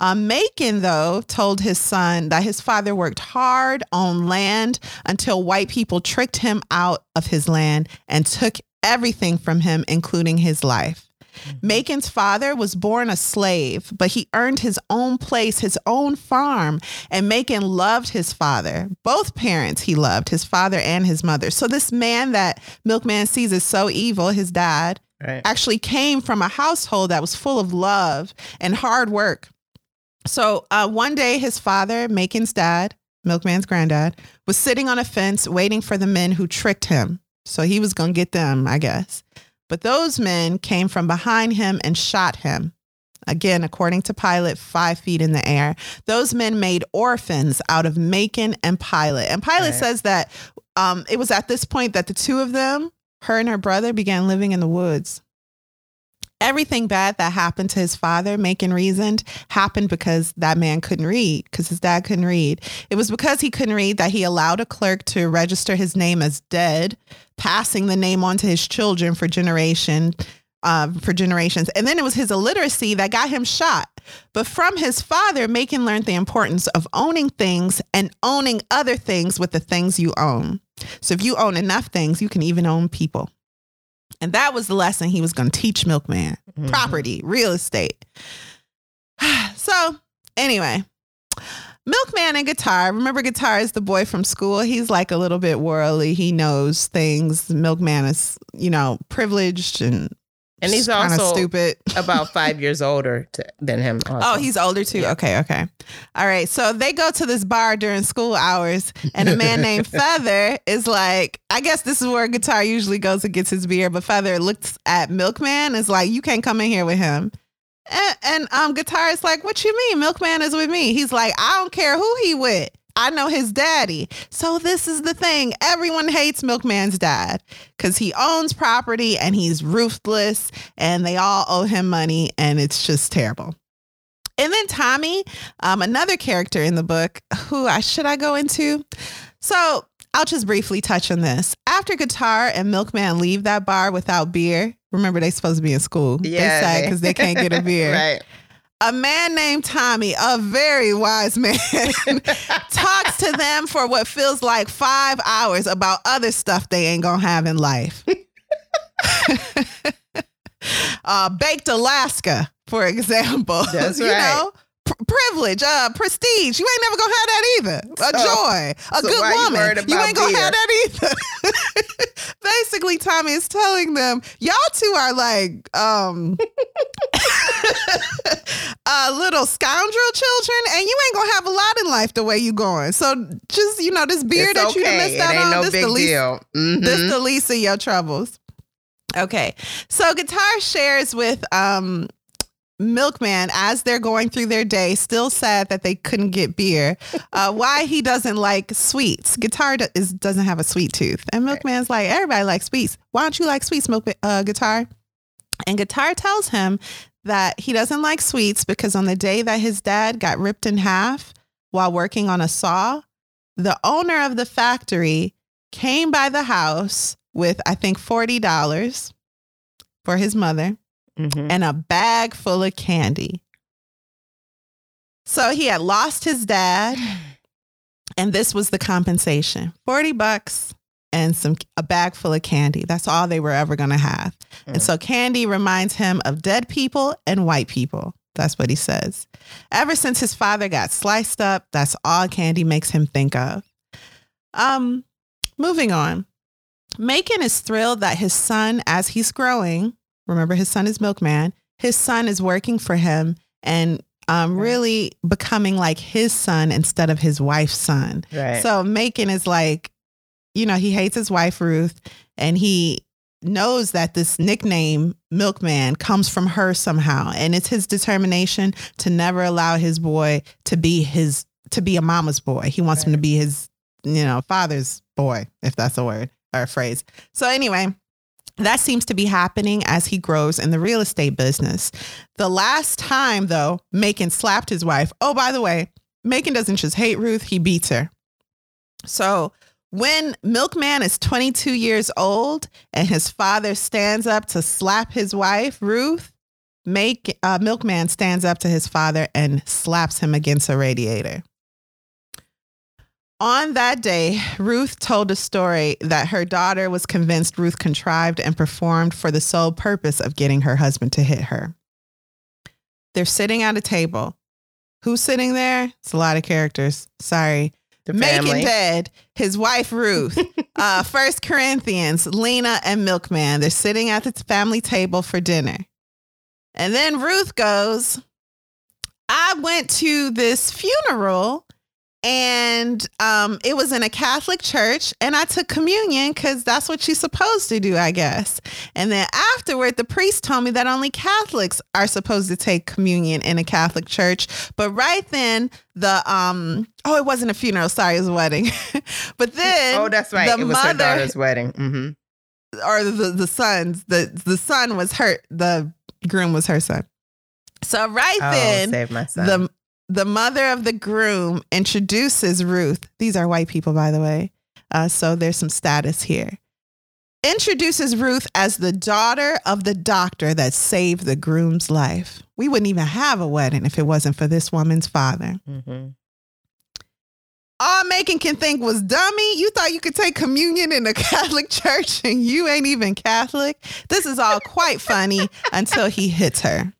Um, Macon, though, told his son that his father worked hard on land until white people tricked him out of his land and took everything from him, including his life. Mm-hmm. Macon's father was born a slave, but he earned his own place, his own farm. And Macon loved his father. Both parents he loved, his father and his mother. So this man that Milkman sees is so evil, his dad, right. actually came from a household that was full of love and hard work. So uh, one day, his father, Macon's dad, Milkman's granddad, was sitting on a fence waiting for the men who tricked him. So he was going to get them, I guess. But those men came from behind him and shot him. Again, according to Pilate, five feet in the air. Those men made orphans out of Macon and Pilate. And Pilate right. says that um, it was at this point that the two of them, her and her brother, began living in the woods. Everything bad that happened to his father, Macon reasoned, happened because that man couldn't read, because his dad couldn't read. It was because he couldn't read that he allowed a clerk to register his name as dead, passing the name on to his children for generation uh, for generations. And then it was his illiteracy that got him shot. But from his father, Macon learned the importance of owning things and owning other things with the things you own. So if you own enough things, you can even own people. And that was the lesson he was going to teach Milkman mm-hmm. property, real estate. so, anyway, Milkman and Guitar. Remember, Guitar is the boy from school. He's like a little bit worldly. He knows things. Milkman is, you know, privileged and and he's also stupid. about five years older to, than him. Also. Oh, he's older too. Yeah. Okay, okay. All right. So they go to this bar during school hours, and a man named Feather is like, I guess this is where Guitar usually goes and gets his beer. But Feather looks at Milkman and is like, you can't come in here with him. And, and um, Guitar is like, what you mean? Milkman is with me. He's like, I don't care who he with. I know his daddy. So this is the thing. Everyone hates Milkman's dad because he owns property and he's ruthless and they all owe him money and it's just terrible. And then Tommy, um, another character in the book, who I should I go into? So I'll just briefly touch on this. After Guitar and Milkman leave that bar without beer, remember they're supposed to be in school. Yeah, they say because they can't get a beer. right a man named Tommy, a very wise man, talks to them for what feels like five hours about other stuff they ain't gonna have in life. uh, baked Alaska, for example. That's right. you know, privilege, uh, prestige. You ain't never gonna have that either. A so, joy, a so good woman. You, you ain't gonna beer? have that either. Basically, Tommy is telling them, y'all two are like um uh, little scoundrel children, and you ain't gonna have a lot in life the way you going. So just you know, this beer it's that okay. you missed out on, no this, the least, mm-hmm. this the least of your troubles. Okay, so guitar shares with um milkman as they're going through their day still sad that they couldn't get beer. Uh, why he doesn't like sweets. Guitar is, doesn't have a sweet tooth. And milkman's like everybody likes sweets. Why don't you like sweets milk uh, guitar? And guitar tells him that he doesn't like sweets because on the day that his dad got ripped in half while working on a saw the owner of the factory came by the house with i think $40 for his mother mm-hmm. and a bag full of candy. So he had lost his dad, and this was the compensation 40 bucks and some a bag full of candy. That's all they were ever going to have. Mm. And so candy reminds him of dead people and white people. That's what he says. Ever since his father got sliced up, that's all candy makes him think of. Um moving on. Macon is thrilled that his son, as he's growing, remember his son is Milkman, his son is working for him and um, really becoming like his son instead of his wife's son. Right. So Macon is like, you know, he hates his wife Ruth and he knows that this nickname milkman comes from her somehow and it's his determination to never allow his boy to be his to be a mama's boy he wants right. him to be his you know father's boy if that's a word or a phrase so anyway that seems to be happening as he grows in the real estate business. The last time, though, Macon slapped his wife. Oh, by the way, Macon doesn't just hate Ruth, he beats her. So when Milkman is 22 years old and his father stands up to slap his wife, Ruth, make uh, Milkman stands up to his father and slaps him against a radiator. On that day, Ruth told a story that her daughter was convinced Ruth contrived and performed for the sole purpose of getting her husband to hit her. They're sitting at a table. Who's sitting there? It's a lot of characters. Sorry. The Macon dead, his wife Ruth, uh, First Corinthians, Lena, and Milkman. They're sitting at the family table for dinner. And then Ruth goes, I went to this funeral and um, it was in a Catholic church, and I took communion because that's what you're supposed to do, I guess. And then afterward, the priest told me that only Catholics are supposed to take communion in a Catholic church. But right then, the um, oh, it wasn't a funeral. Sorry, it was a wedding. but then, oh, that's right, it was mother, her daughter's wedding, mm-hmm. or the the son's the the son was her the groom was her son. So right oh, then, the the mother of the groom introduces Ruth. These are white people, by the way. Uh, so there's some status here. Introduces Ruth as the daughter of the doctor that saved the groom's life. We wouldn't even have a wedding if it wasn't for this woman's father. Mm-hmm. All Macon can think was dummy. You thought you could take communion in a Catholic church and you ain't even Catholic. This is all quite funny until he hits her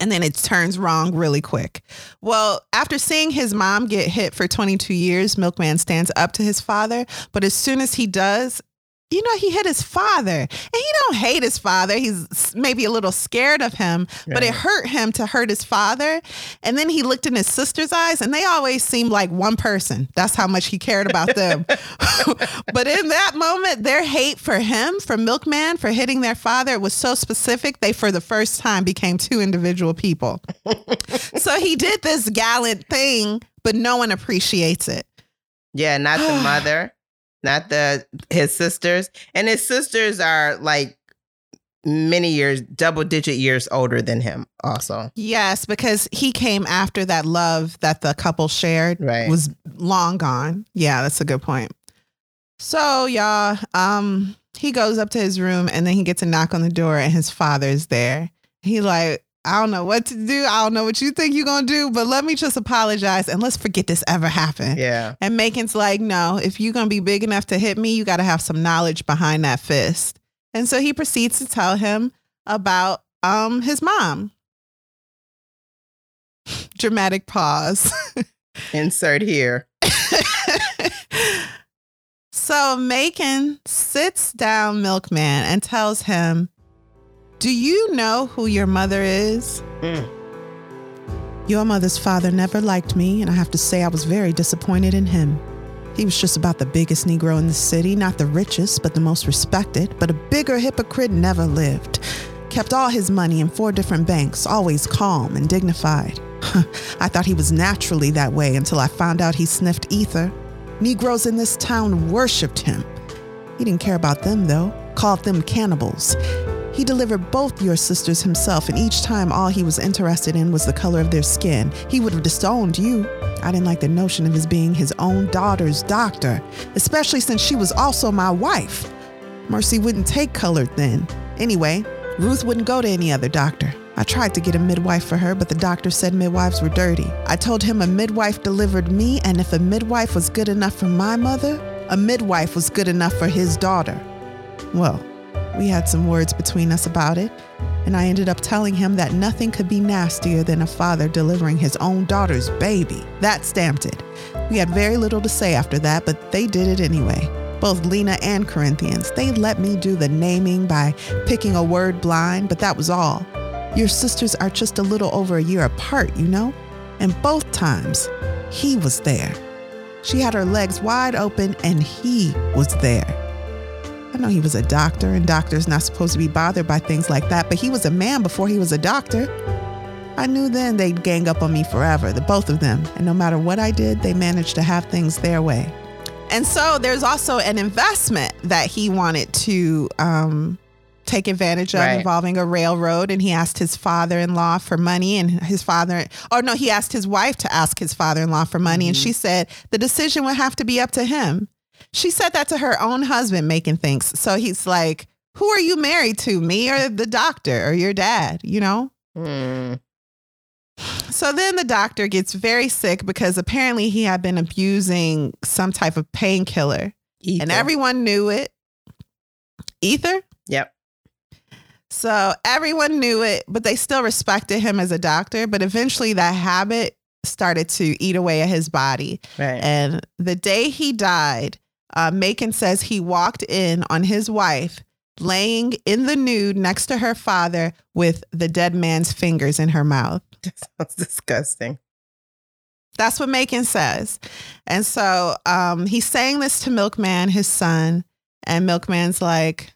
and then it turns wrong really quick. Well, after seeing his mom get hit for 22 years, Milkman stands up to his father, but as soon as he does, you know, he hit his father and he don't hate his father. He's maybe a little scared of him, yeah. but it hurt him to hurt his father. And then he looked in his sister's eyes and they always seemed like one person. That's how much he cared about them. but in that moment, their hate for him, for Milkman, for hitting their father was so specific, they for the first time became two individual people. so he did this gallant thing, but no one appreciates it. Yeah, not the mother not the his sisters. And his sisters are like many years, double digit years older than him, also. Yes, because he came after that love that the couple shared right. was long gone. Yeah, that's a good point. So, y'all, um, he goes up to his room and then he gets a knock on the door and his father's there. He like, I don't know what to do. I don't know what you think you're going to do, but let me just apologize and let's forget this ever happened. Yeah. And Macon's like, no, if you're going to be big enough to hit me, you got to have some knowledge behind that fist. And so he proceeds to tell him about um his mom. Dramatic pause. Insert here. so Macon sits down Milkman and tells him do you know who your mother is? Mm. Your mother's father never liked me, and I have to say I was very disappointed in him. He was just about the biggest Negro in the city, not the richest, but the most respected. But a bigger hypocrite never lived. Kept all his money in four different banks, always calm and dignified. I thought he was naturally that way until I found out he sniffed ether. Negroes in this town worshiped him. He didn't care about them, though, called them cannibals. He delivered both your sisters himself, and each time all he was interested in was the color of their skin. He would have disowned you. I didn't like the notion of his being his own daughter's doctor, especially since she was also my wife. Mercy wouldn't take colored then. Anyway, Ruth wouldn't go to any other doctor. I tried to get a midwife for her, but the doctor said midwives were dirty. I told him a midwife delivered me, and if a midwife was good enough for my mother, a midwife was good enough for his daughter. Well, we had some words between us about it, and I ended up telling him that nothing could be nastier than a father delivering his own daughter's baby. That stamped it. We had very little to say after that, but they did it anyway. both Lena and Corinthians. They let me do the naming by picking a word blind, but that was all. Your sisters are just a little over a year apart, you know? And both times, he was there. She had her legs wide open and he was there. I know he was a doctor, and doctors not supposed to be bothered by things like that, but he was a man before he was a doctor. I knew then they'd gang up on me forever, the both of them, and no matter what I did, they managed to have things their way. And so there's also an investment that he wanted to um, take advantage of right. involving a railroad and he asked his father-in-law for money and his father or no he asked his wife to ask his father-in-law for money mm-hmm. and she said the decision would have to be up to him she said that to her own husband making things so he's like who are you married to me or the doctor or your dad you know mm. So then the doctor gets very sick because apparently he had been abusing some type of painkiller. And everyone knew it. Ether? Yep. So everyone knew it, but they still respected him as a doctor. But eventually that habit started to eat away at his body. Right. And the day he died, uh, Macon says he walked in on his wife laying in the nude next to her father with the dead man's fingers in her mouth. That sounds disgusting. That's what Macon says. And so um, he's saying this to Milkman, his son, and Milkman's like,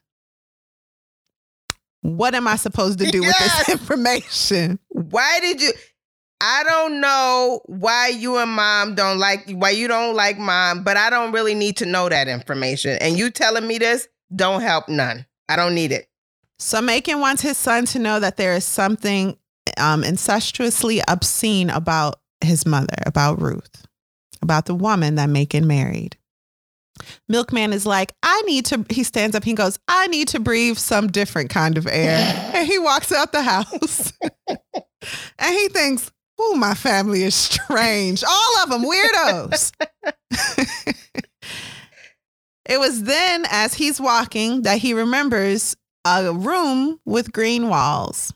what am I supposed to do yes. with this information? Why did you? I don't know why you and mom don't like why you don't like mom, but I don't really need to know that information. And you telling me this don't help none. I don't need it. So Macon wants his son to know that there is something um, incestuously obscene about his mother, about Ruth, about the woman that Macon married. Milkman is like, I need to, he stands up, he goes, I need to breathe some different kind of air. and he walks out the house. and he thinks, oh, my family is strange. All of them weirdos. it was then, as he's walking, that he remembers a room with green walls.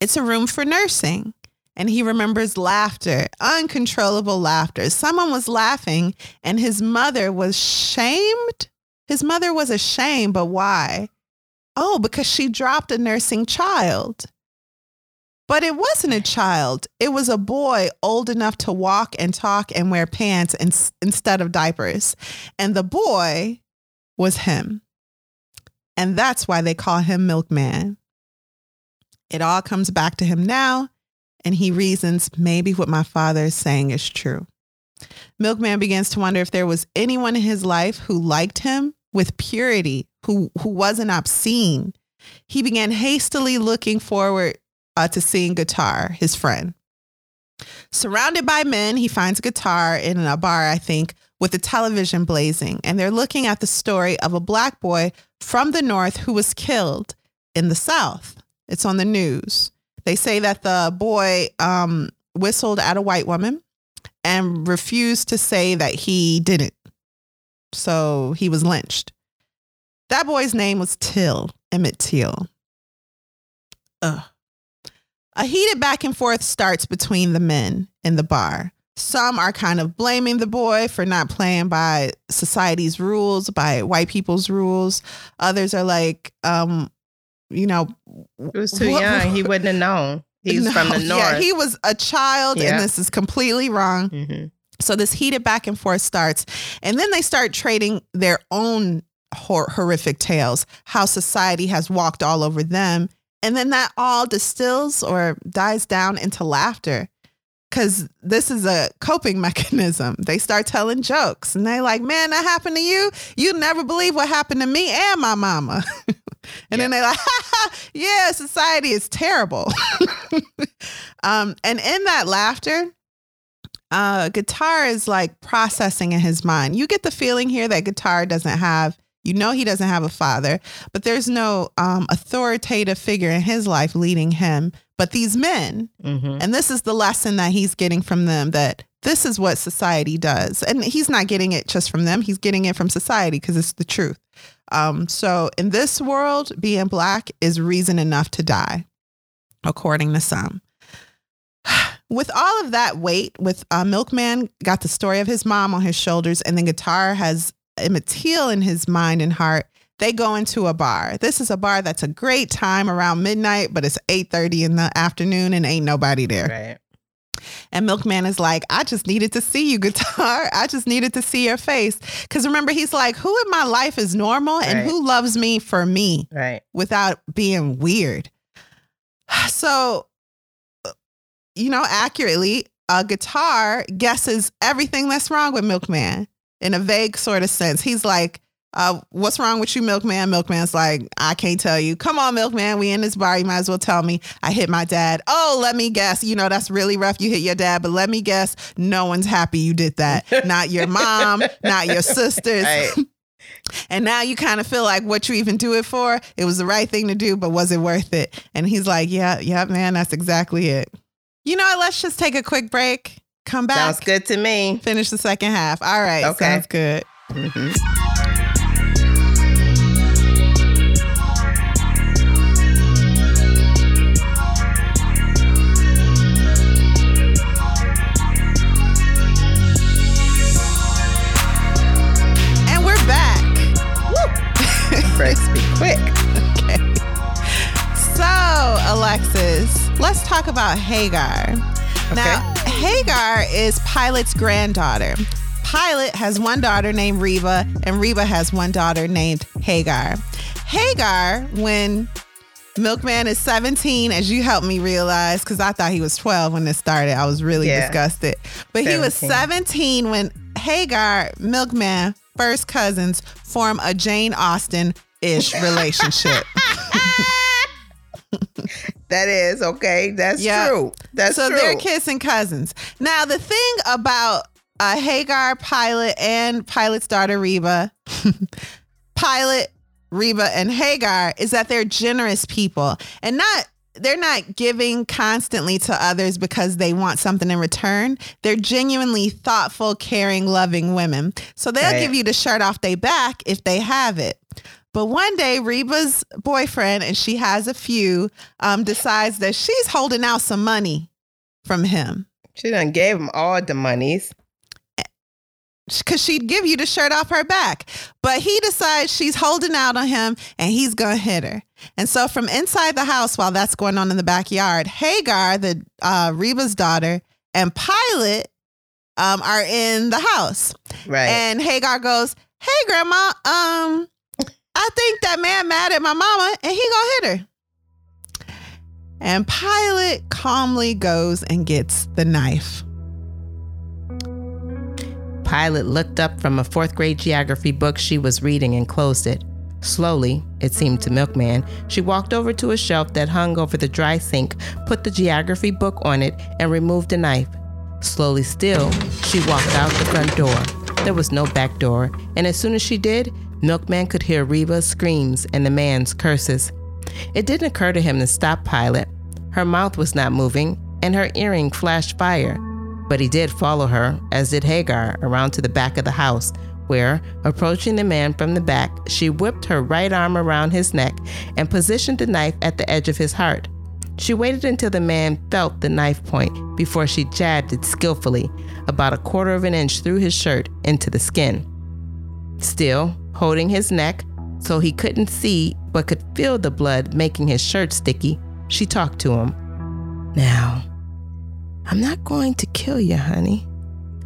It's a room for nursing. And he remembers laughter, uncontrollable laughter. Someone was laughing, and his mother was shamed. His mother was ashamed, but why? Oh, because she dropped a nursing child. But it wasn't a child. It was a boy old enough to walk and talk and wear pants in, instead of diapers. And the boy was him. And that's why they call him Milkman. It all comes back to him now and he reasons maybe what my father is saying is true. Milkman begins to wonder if there was anyone in his life who liked him with purity, who, who wasn't obscene. He began hastily looking forward uh, to seeing Guitar, his friend. Surrounded by men, he finds Guitar in a bar, I think, with the television blazing, and they're looking at the story of a black boy from the North who was killed in the South. It's on the news. They say that the boy um, whistled at a white woman and refused to say that he didn't. So he was lynched. That boy's name was Till, Emmett Till. Ugh. A heated back and forth starts between the men in the bar. Some are kind of blaming the boy for not playing by society's rules, by white people's rules. Others are like, um, you know, he was too what, young. He wouldn't have known. He's no, from the north. Yeah, he was a child, yeah. and this is completely wrong. Mm-hmm. So this heated back and forth starts, and then they start trading their own hor- horrific tales, how society has walked all over them, and then that all distills or dies down into laughter because this is a coping mechanism. They start telling jokes and they like, man, that happened to you. You never believe what happened to me and my mama. and yeah. then they like, ha, ha, yeah, society is terrible. um, and in that laughter, uh, guitar is like processing in his mind. You get the feeling here that guitar doesn't have you know he doesn't have a father, but there's no um, authoritative figure in his life leading him but these men. Mm-hmm. And this is the lesson that he's getting from them that this is what society does. And he's not getting it just from them, he's getting it from society because it's the truth. Um, so in this world, being black is reason enough to die, according to some. With all of that weight, with uh, Milkman got the story of his mom on his shoulders, and then Guitar has Emmett Till in his mind and heart, they go into a bar. This is a bar that's a great time around midnight, but it's 8:30 in the afternoon and ain't nobody there. Right. And Milkman is like, I just needed to see you, guitar. I just needed to see your face. Because remember, he's like, who in my life is normal and right. who loves me for me? Right. Without being weird. So, you know, accurately, a guitar guesses everything that's wrong with Milkman in a vague sort of sense. He's like, uh, what's wrong with you, Milkman? Milkman's like, I can't tell you. Come on, Milkman. We in this bar. You might as well tell me. I hit my dad. Oh, let me guess. You know, that's really rough. You hit your dad, but let me guess. No one's happy you did that. not your mom, not your sisters. Right. and now you kind of feel like what you even do it for, it was the right thing to do, but was it worth it? And he's like, yeah, yeah, man, that's exactly it. You know what? Let's just take a quick break. Come back. Sounds good to me. Finish the second half. All right. Okay. Sounds good. Mm-hmm. breaks be quick. Okay. So, Alexis, let's talk about Hagar. Okay. Now, Hagar is Pilate's granddaughter. Pilate has one daughter named Reba, and Reba has one daughter named Hagar. Hagar, when Milkman is 17, as you helped me realize, because I thought he was 12 when this started. I was really yeah. disgusted. But 17. he was 17 when Hagar, Milkman, first cousins form a Jane Austen ish relationship. that is okay. That's yep. true. That's so true. they're kissing cousins. Now the thing about uh, Hagar, Pilate and Pilate's daughter Reba, Pilate, Reba, and Hagar is that they're generous people and not they're not giving constantly to others because they want something in return. They're genuinely thoughtful, caring, loving women. So they'll right. give you the shirt off their back if they have it. But one day, Reba's boyfriend, and she has a few, um, decides that she's holding out some money from him. She done gave him all the monies. Because she'd give you the shirt off her back. But he decides she's holding out on him and he's going to hit her. And so, from inside the house, while that's going on in the backyard, Hagar, the uh, Reba's daughter, and Pilate um, are in the house. Right. And Hagar goes, Hey, Grandma, um, I think that man mad at my mama and he gonna hit her. And Pilate calmly goes and gets the knife. Pilate looked up from a fourth grade geography book she was reading and closed it. Slowly, it seemed to Milkman, she walked over to a shelf that hung over the dry sink, put the geography book on it, and removed the knife. Slowly still, she walked out the front door. There was no back door, and as soon as she did, Milkman could hear Reba's screams and the man's curses. It didn't occur to him to stop Pilate. Her mouth was not moving, and her earring flashed fire. But he did follow her, as did Hagar, around to the back of the house, where, approaching the man from the back, she whipped her right arm around his neck and positioned the knife at the edge of his heart. She waited until the man felt the knife point before she jabbed it skillfully, about a quarter of an inch through his shirt into the skin. Still, holding his neck so he couldn't see but could feel the blood making his shirt sticky, she talked to him. Now, I'm not going to kill you, honey.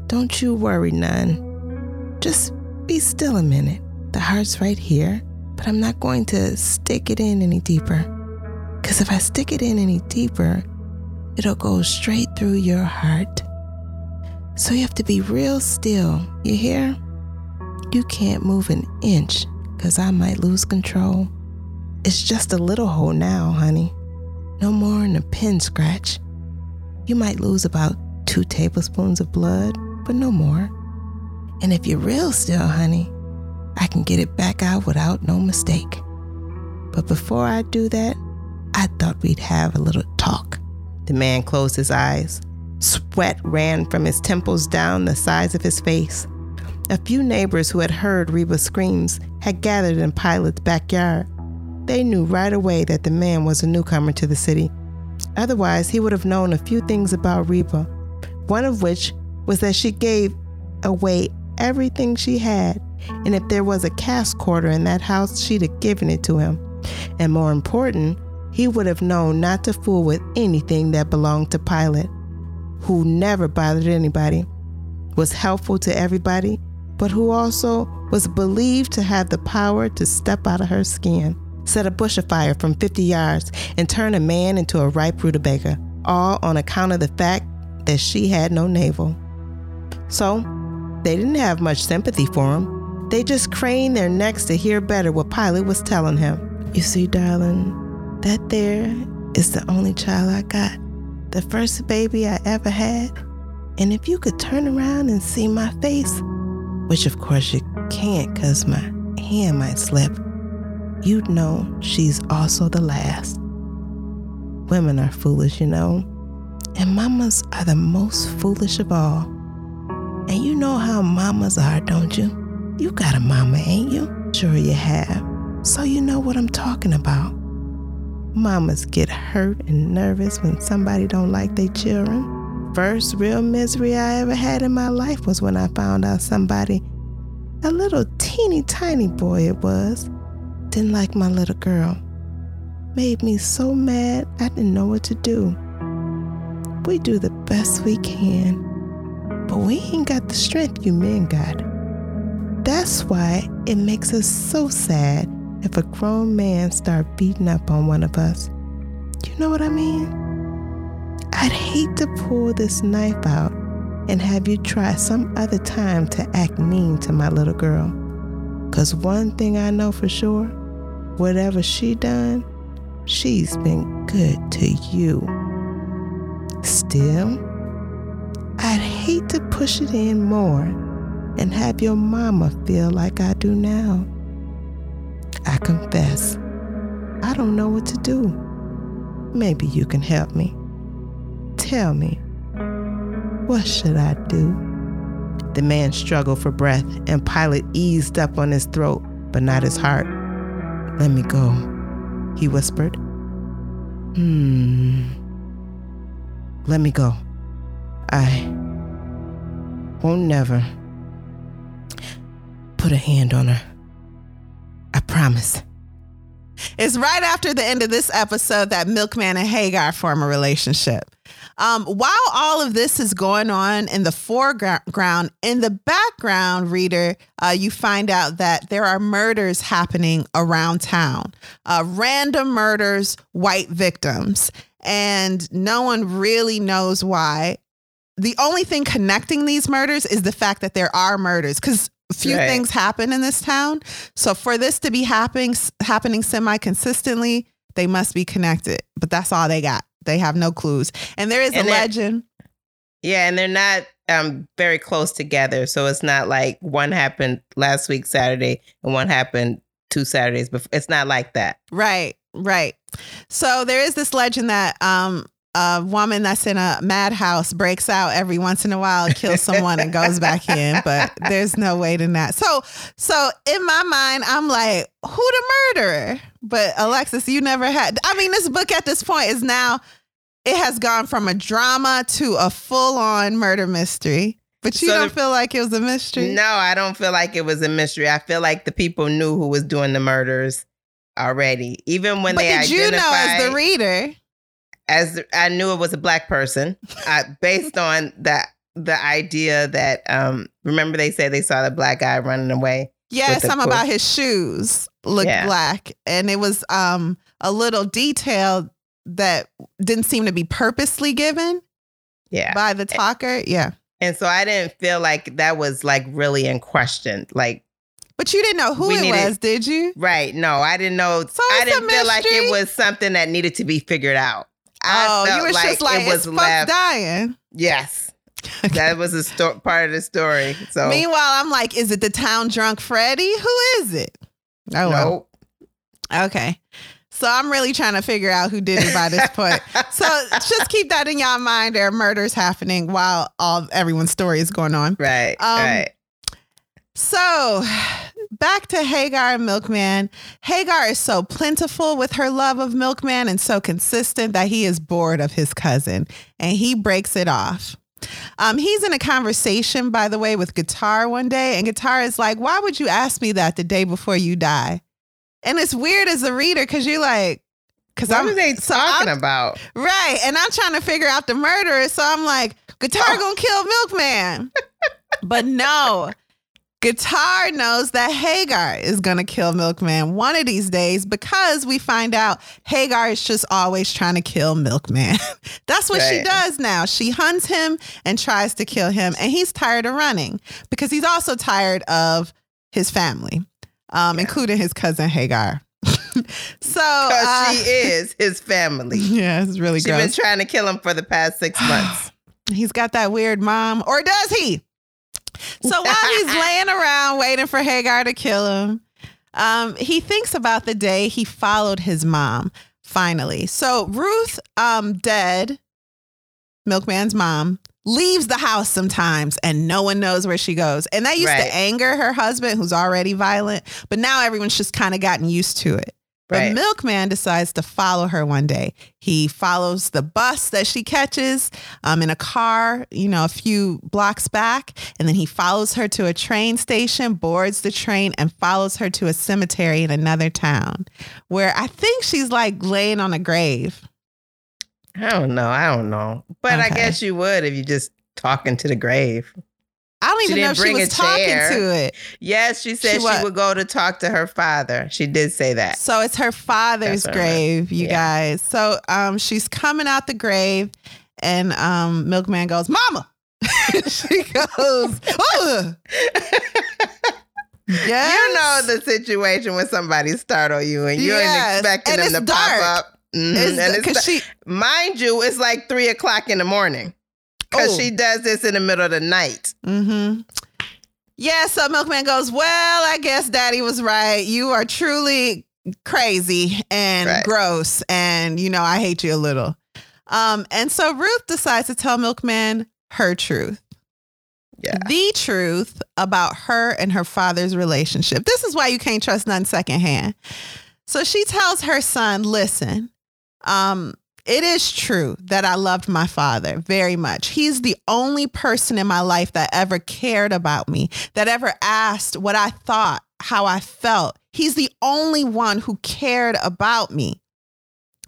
Don't you worry none. Just be still a minute. The heart's right here, but I'm not going to stick it in any deeper. Because if I stick it in any deeper, it'll go straight through your heart. So you have to be real still, you hear? You can't move an inch because I might lose control. It's just a little hole now, honey. No more than a pin scratch. You might lose about two tablespoons of blood, but no more. And if you're real still, honey, I can get it back out without no mistake. But before I do that, I thought we'd have a little talk. The man closed his eyes. Sweat ran from his temples down the sides of his face. A few neighbors who had heard Reba's screams had gathered in Pilate's backyard. They knew right away that the man was a newcomer to the city. Otherwise, he would have known a few things about Reba, one of which was that she gave away everything she had And if there was a cast quarter in that house, she'd have given it to him. And more important, he would have known not to fool with anything that belonged to Pilate, who never bothered anybody, was helpful to everybody, but who also was believed to have the power to step out of her skin, set a bush afire from 50 yards, and turn a man into a ripe rutabaga, all on account of the fact that she had no navel. So, they didn't have much sympathy for him. They just craned their necks to hear better what Pilate was telling him. You see, darling, that there is the only child I got, the first baby I ever had. And if you could turn around and see my face, which of course you can't because my hand might slip, you'd know she's also the last. Women are foolish, you know, and mamas are the most foolish of all. And you know how mamas are, don't you? You got a mama, ain't you? Sure, you have. So you know what I'm talking about. Mamas get hurt and nervous when somebody don't like their children. First real misery I ever had in my life was when I found out somebody, a little teeny tiny boy it was, didn't like my little girl. Made me so mad I didn't know what to do. We do the best we can, but we ain't got the strength you men got. That's why it makes us so sad if a grown man start beating up on one of us. You know what I mean? I'd hate to pull this knife out and have you try some other time to act mean to my little girl. Cause one thing I know for sure, whatever she done, she's been good to you. Still, I'd hate to push it in more and have your mama feel like I do now. I confess, I don't know what to do. Maybe you can help me. Tell me, what should I do? The man struggled for breath, and Pilate eased up on his throat, but not his heart. Let me go, he whispered. Hmm. Let me go. I won't never put a hand on her. I promise. It's right after the end of this episode that Milkman and Hagar form a relationship. Um, while all of this is going on in the foreground, in the background, reader, uh, you find out that there are murders happening around town. Uh, random murders, white victims, and no one really knows why. The only thing connecting these murders is the fact that there are murders because few right. things happen in this town. So for this to be happening happening semi consistently, they must be connected. But that's all they got. They have no clues. And there is and a legend. Yeah, and they're not um very close together. So it's not like one happened last week Saturday and one happened two Saturdays before. It's not like that. Right. Right. So there is this legend that um a woman that's in a madhouse breaks out every once in a while, kills someone, and goes back in. But there's no way to that. So, so in my mind, I'm like, who the murderer? But Alexis, you never had. I mean, this book at this point is now it has gone from a drama to a full on murder mystery. But you so don't the, feel like it was a mystery? No, I don't feel like it was a mystery. I feel like the people knew who was doing the murders already. Even when but they did you know as the reader? As I knew it was a black person, uh, based on the the idea that um, remember they said they saw the black guy running away. Yeah, something about his shoes looked yeah. black, and it was um, a little detail that didn't seem to be purposely given. Yeah, by the talker. Yeah, and so I didn't feel like that was like really in question. Like but you didn't know who it needed, was, did you? Right. No, I didn't know. So I didn't feel like it was something that needed to be figured out. I oh, you was like just like it was left dying. Yes. that was a sto- part of the story. So meanwhile, I'm like, is it the town drunk Freddy? Who is it? Oh, nope. well. okay. So I'm really trying to figure out who did it by this point. so just keep that in your mind. There are murders happening while all everyone's story is going on. Right. Um, right. So back to Hagar and Milkman. Hagar is so plentiful with her love of Milkman and so consistent that he is bored of his cousin and he breaks it off. Um, he's in a conversation, by the way, with Guitar one day, and Guitar is like, Why would you ask me that the day before you die? And it's weird as a reader because you're like, because I'm they talking so about right, and I'm trying to figure out the murderer. So I'm like, Guitar oh. gonna kill Milkman, but no, Guitar knows that Hagar is going to kill Milkman one of these days because we find out Hagar is just always trying to kill Milkman. That's what she does now. She hunts him and tries to kill him, and he's tired of running because he's also tired of his family, um, yeah. including his cousin Hagar. so uh, she is his family. Yeah, it's really great. She's been trying to kill him for the past six months. he's got that weird mom, or does he? So while he's laying around waiting for Hagar to kill him, um, he thinks about the day he followed his mom finally. So Ruth, um, dead, Milkman's mom, leaves the house sometimes and no one knows where she goes. And that used right. to anger her husband, who's already violent, but now everyone's just kind of gotten used to it. Right. But Milkman decides to follow her one day. He follows the bus that she catches um, in a car, you know, a few blocks back. And then he follows her to a train station, boards the train, and follows her to a cemetery in another town where I think she's like laying on a grave. I don't know. I don't know. But okay. I guess you would if you just talking to the grave. I don't even know if she was talking to it. Yes, she said she, she, would go to talk to her father. She did say that. So it's her father's grave, you yeah. guys. So um, she's coming out the grave, and um, Milkman goes, "Mama." she goes, "Oh." Yes. You know the situation when somebody startle you and you yes. ain't expecting and them to dark. pop up. Mm-hmm. It's, and it's, she, mind you, it's like three o'clock in the morning because oh. she does this in the middle of the night. Mm-hmm. Yeah, so Milkman goes, Well, I guess daddy was right. You are truly crazy and right. gross. And, you know, I hate you a little. Um, and so Ruth decides to tell Milkman her truth. Yeah. The truth about her and her father's relationship. This is why you can't trust none secondhand. So she tells her son, listen, um, it is true that I loved my father very much. He's the only person in my life that ever cared about me, that ever asked what I thought, how I felt. He's the only one who cared about me.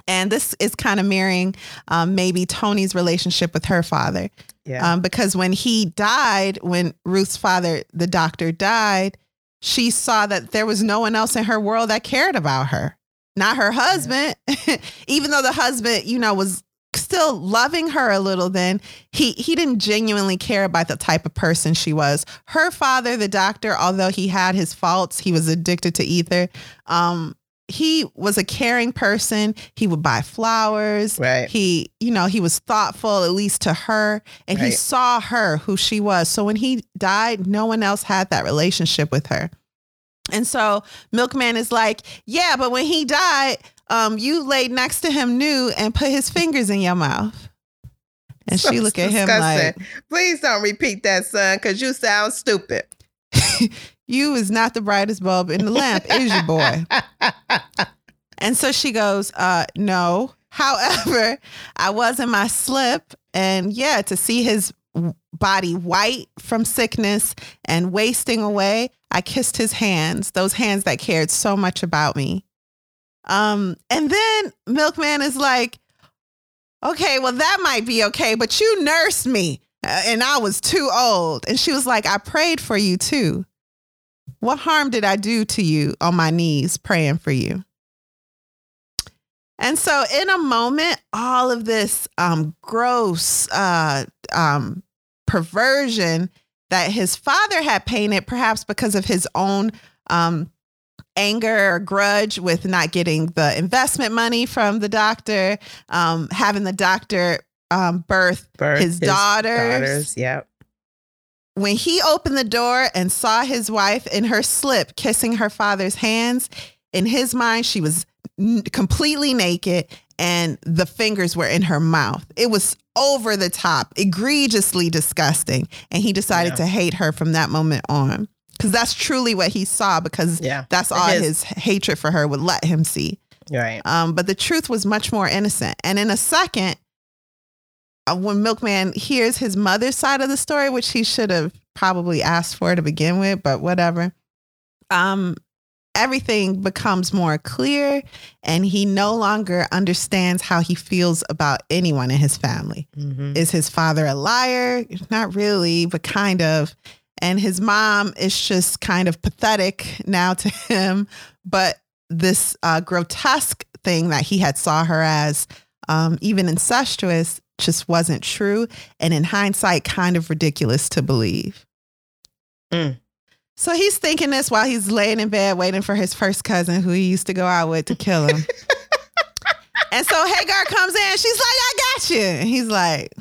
And this is kind of mirroring um, maybe Toni's relationship with her father. Yeah. Um, because when he died, when Ruth's father, the doctor, died, she saw that there was no one else in her world that cared about her not her husband. Even though the husband, you know, was still loving her a little then he he didn't genuinely care about the type of person she was. Her father the doctor although he had his faults he was addicted to ether um he was a caring person. He would buy flowers. Right. He you know he was thoughtful at least to her and right. he saw her who she was. So when he died no one else had that relationship with her and so Milkman is like, yeah, but when he died, um, you laid next to him new and put his fingers in your mouth. And so she look at him like, please don't repeat that, son, because you sound stupid. you is not the brightest bulb in the lamp, is your boy? and so she goes, uh, no. However, I was in my slip, and yeah, to see his body white from sickness and wasting away, I kissed his hands, those hands that cared so much about me. Um, and then Milkman is like, okay, well, that might be okay, but you nursed me uh, and I was too old. And she was like, I prayed for you too. What harm did I do to you on my knees praying for you? And so, in a moment, all of this um, gross uh, um, perversion that his father had painted, perhaps because of his own um, anger or grudge with not getting the investment money from the doctor, um, having the doctor um, birth, birth his, his daughters. daughters. Yep. When he opened the door and saw his wife in her slip kissing her father's hands, in his mind, she was completely naked and the fingers were in her mouth. It was over the top, egregiously disgusting. And he decided yeah. to hate her from that moment on. Because that's truly what he saw, because yeah. that's all his. his hatred for her would let him see. Right. Um, but the truth was much more innocent. And in a second, uh, when Milkman hears his mother's side of the story, which he should have probably asked for to begin with, but whatever. Um, everything becomes more clear and he no longer understands how he feels about anyone in his family. Mm-hmm. Is his father a liar? Not really, but kind of. And his mom is just kind of pathetic now to him. But this uh, grotesque thing that he had saw her as, um, even incestuous, just wasn't true. And in hindsight, kind of ridiculous to believe. Mm. So he's thinking this while he's laying in bed waiting for his first cousin who he used to go out with to kill him. and so Hagar comes in. She's like, I got you. And he's like,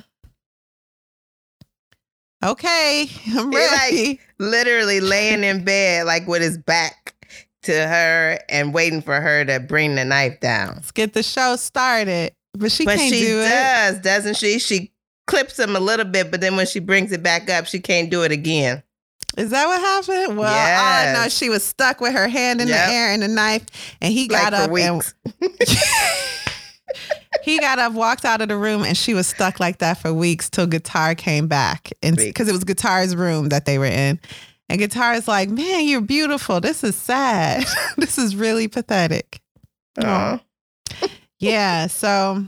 okay, I'm ready. Like literally laying in bed, like with his back to her and waiting for her to bring the knife down. Let's get the show started. But she but can't she do does, it. doesn't she? She clips him a little bit, but then when she brings it back up, she can't do it again. Is that what happened? Well, yes. I know she was stuck with her hand in yep. the air and the knife, and he got like up and he got up, walked out of the room, and she was stuck like that for weeks till Guitar came back, and because it was Guitar's room that they were in, and Guitar's like, "Man, you're beautiful. This is sad. this is really pathetic." Oh, yeah. So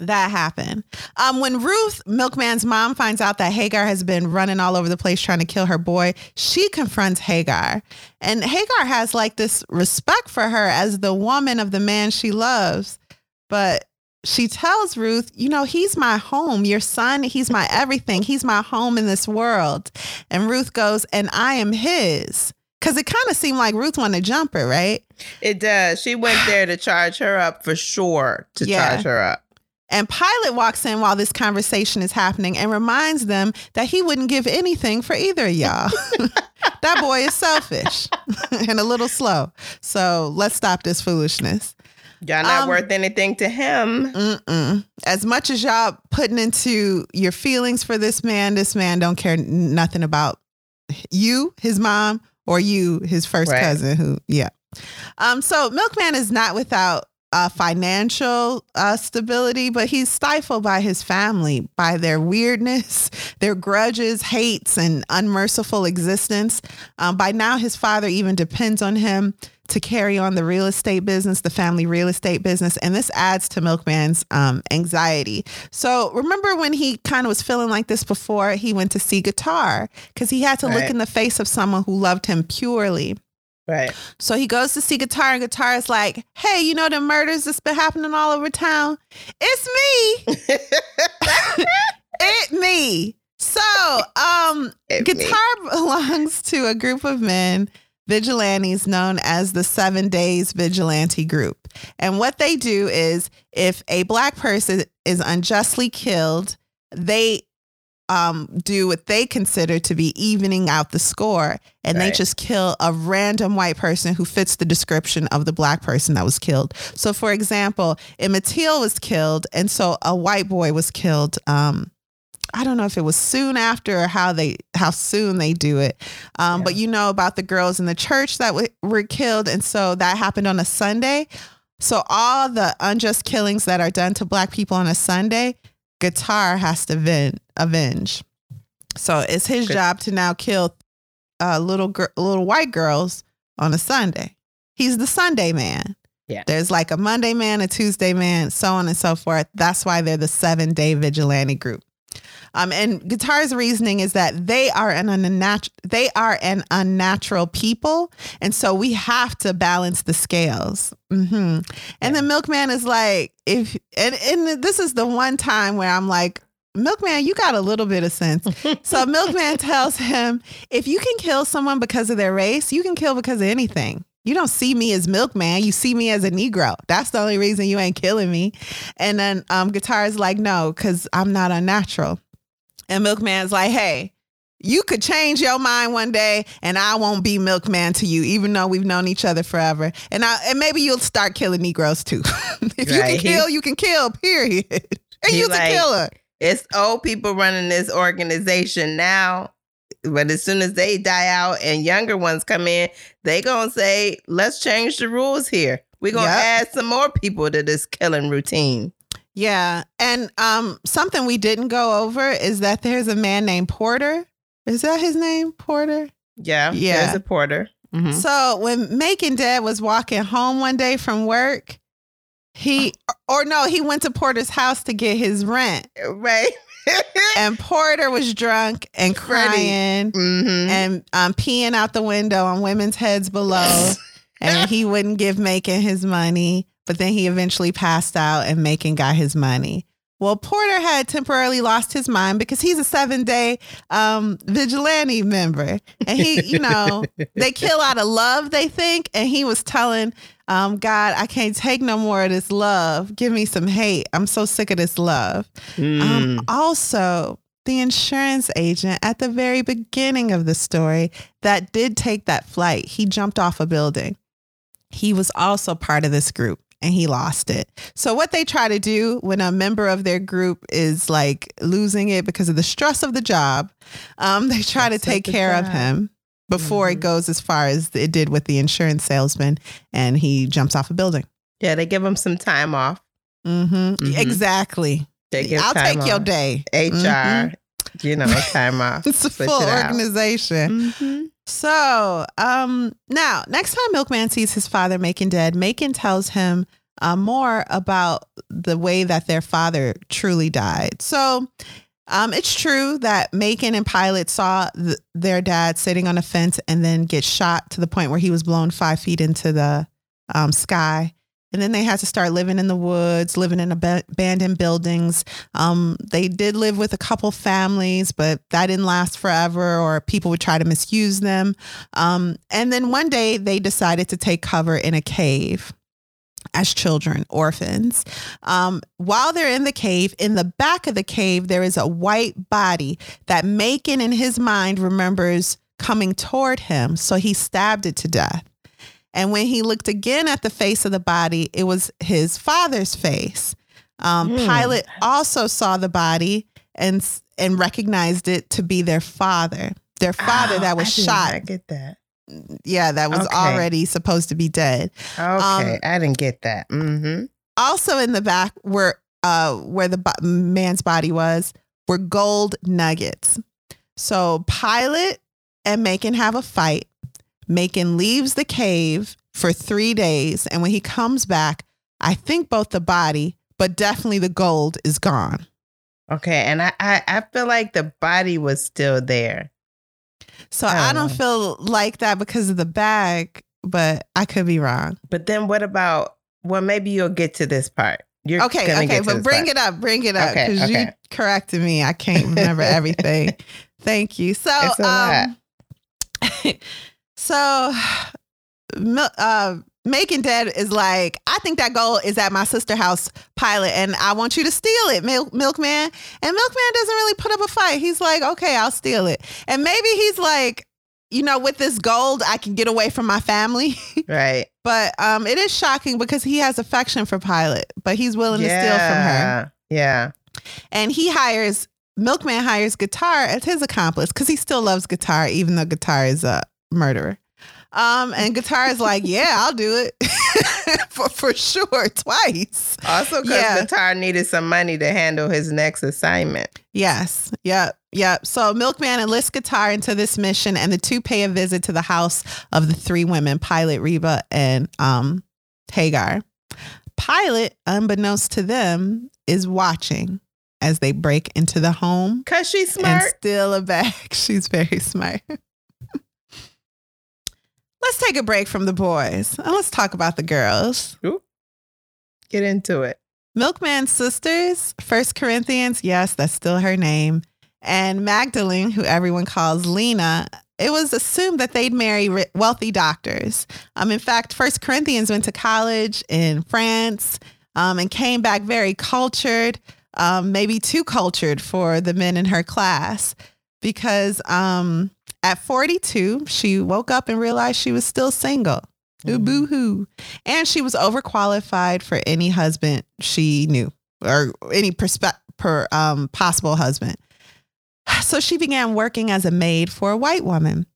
that happened. Um, when Ruth, Milkman's mom, finds out that Hagar has been running all over the place trying to kill her boy, she confronts Hagar. And Hagar has like this respect for her as the woman of the man she loves. But she tells Ruth, you know, he's my home. Your son, he's my everything. He's my home in this world. And Ruth goes, and I am his. Because it kind of seemed like Ruth wanted to jump her, right? It does. She went there to charge her up for sure, to yeah. charge her up. And Pilate walks in while this conversation is happening and reminds them that he wouldn't give anything for either of y'all. that boy is selfish and a little slow. So let's stop this foolishness. Y'all not um, worth anything to him. Mm-mm. As much as y'all putting into your feelings for this man, this man don't care nothing about you, his mom, or you, his first right. cousin. Who, yeah. Um. So Milkman is not without uh, financial uh, stability, but he's stifled by his family, by their weirdness, their grudges, hates, and unmerciful existence. Um, by now, his father even depends on him to carry on the real estate business, the family real estate business. And this adds to Milkman's um, anxiety. So remember when he kind of was feeling like this before he went to see Guitar because he had to right. look in the face of someone who loved him purely. Right. So he goes to see Guitar, and Guitar is like, "Hey, you know the murders that's been happening all over town? It's me. it me." So, um, it Guitar me. belongs to a group of men, vigilantes known as the Seven Days Vigilante Group. And what they do is if a black person is unjustly killed, they um, do what they consider to be evening out the score, and right. they just kill a random white person who fits the description of the black person that was killed. So, for example, Emmett Till was killed, and so a white boy was killed. Um, I don't know if it was soon after or how they how soon they do it, um, yeah. but you know about the girls in the church that w- were killed, and so that happened on a Sunday. So all the unjust killings that are done to black people on a Sunday, guitar has to vent, avenge. So it's his Good. job to now kill uh, little gr- little white girls on a Sunday. He's the Sunday man. Yeah. There's like a Monday man, a Tuesday man, so on and so forth. That's why they're the seven day vigilante group. Um, and guitar's reasoning is that they are an unnatural they are an unnatural people, and so we have to balance the scales. Mm-hmm. And yeah. the milkman is like, if and and this is the one time where I'm like, Milkman, you got a little bit of sense. so Milkman tells him, if you can kill someone because of their race, you can kill because of anything. You don't see me as Milkman. You see me as a Negro. That's the only reason you ain't killing me. And then um, Guitar is like, no, because I'm not unnatural. And Milkman's like, hey, you could change your mind one day and I won't be milkman to you, even though we've known each other forever. And I, and maybe you'll start killing Negroes too. if right. you can kill, you can kill, period. And you're like, a killer. It's old people running this organization now. But as soon as they die out and younger ones come in, they gonna say, let's change the rules here. We're gonna yep. add some more people to this killing routine. Yeah. And um something we didn't go over is that there's a man named Porter. Is that his name? Porter? Yeah. Yeah. There's a Porter. Mm-hmm. So when Macon Dead was walking home one day from work, he or no, he went to Porter's house to get his rent. Right. and Porter was drunk and crying mm-hmm. and um, peeing out the window on women's heads below. and he wouldn't give Macon his money, but then he eventually passed out and Macon got his money. Well, Porter had temporarily lost his mind because he's a seven day um, vigilante member. And he, you know, they kill out of love, they think. And he was telling um, God, I can't take no more of this love. Give me some hate. I'm so sick of this love. Mm. Um, also, the insurance agent at the very beginning of the story that did take that flight, he jumped off a building. He was also part of this group and he lost it. So what they try to do when a member of their group is like losing it because of the stress of the job, um, they try to take care of him before mm-hmm. it goes as far as it did with the insurance salesman and he jumps off a building. Yeah, they give him some time off. Mm-hmm. Mm-hmm. Exactly. I'll take off. your day. HR, mm-hmm. you know, time off. it's a full organization. So, um, now next time Milkman sees his father Macon dead, Macon tells him uh, more about the way that their father truly died. So, um, it's true that Macon and Pilate saw th- their dad sitting on a fence and then get shot to the point where he was blown five feet into the um, sky. And then they had to start living in the woods, living in ab- abandoned buildings. Um, they did live with a couple families, but that didn't last forever, or people would try to misuse them. Um, and then one day they decided to take cover in a cave as children, orphans. Um, while they're in the cave, in the back of the cave, there is a white body that Macon in his mind remembers coming toward him. So he stabbed it to death. And when he looked again at the face of the body, it was his father's face. Um, mm. Pilate also saw the body and and recognized it to be their father, their father oh, that was I shot. I get that. Yeah, that was okay. already supposed to be dead. Okay, um, I didn't get that. Mm-hmm. Also in the back, where uh where the bo- man's body was, were gold nuggets. So Pilate and Macon have a fight. Macon leaves the cave for three days. And when he comes back, I think both the body, but definitely the gold is gone. Okay. And I, I, I feel like the body was still there. So I don't, I don't feel like that because of the bag, but I could be wrong. But then what about, well, maybe you'll get to this part. You're okay, okay, but bring part. it up, bring it up because okay, okay. you corrected me. I can't remember everything. Thank you. So, um, So, uh, Macon Dead is like, I think that gold is at my sister house Pilate, and I want you to steal it, Mil- Milkman. And Milkman doesn't really put up a fight. He's like, okay, I'll steal it. And maybe he's like, you know, with this gold, I can get away from my family. Right. but um, it is shocking because he has affection for Pilate, but he's willing yeah. to steal from her. Yeah. And he hires Milkman hires Guitar as his accomplice because he still loves Guitar, even though Guitar is a murderer. Um, and Guitar is like, yeah, I'll do it for for sure, twice. Also, because yeah. Guitar needed some money to handle his next assignment. Yes. Yep. Yep. So Milkman enlists Guitar into this mission, and the two pay a visit to the house of the three women, Pilate, Reba, and um, Hagar. Pilate, unbeknownst to them, is watching as they break into the home. Cause she's smart. And steal a bag. She's very smart. Let's take a break from the boys and let's talk about the girls. Ooh. Get into it. Milkman's sisters, First Corinthians, yes, that's still her name, and Magdalene, who everyone calls Lena. It was assumed that they'd marry wealthy doctors. Um, in fact, First Corinthians went to college in France um, and came back very cultured, um, maybe too cultured for the men in her class, because um, at 42, she woke up and realized she was still single. Mm-hmm. Boo hoo. And she was overqualified for any husband she knew or any perspe- per, um, possible husband. So she began working as a maid for a white woman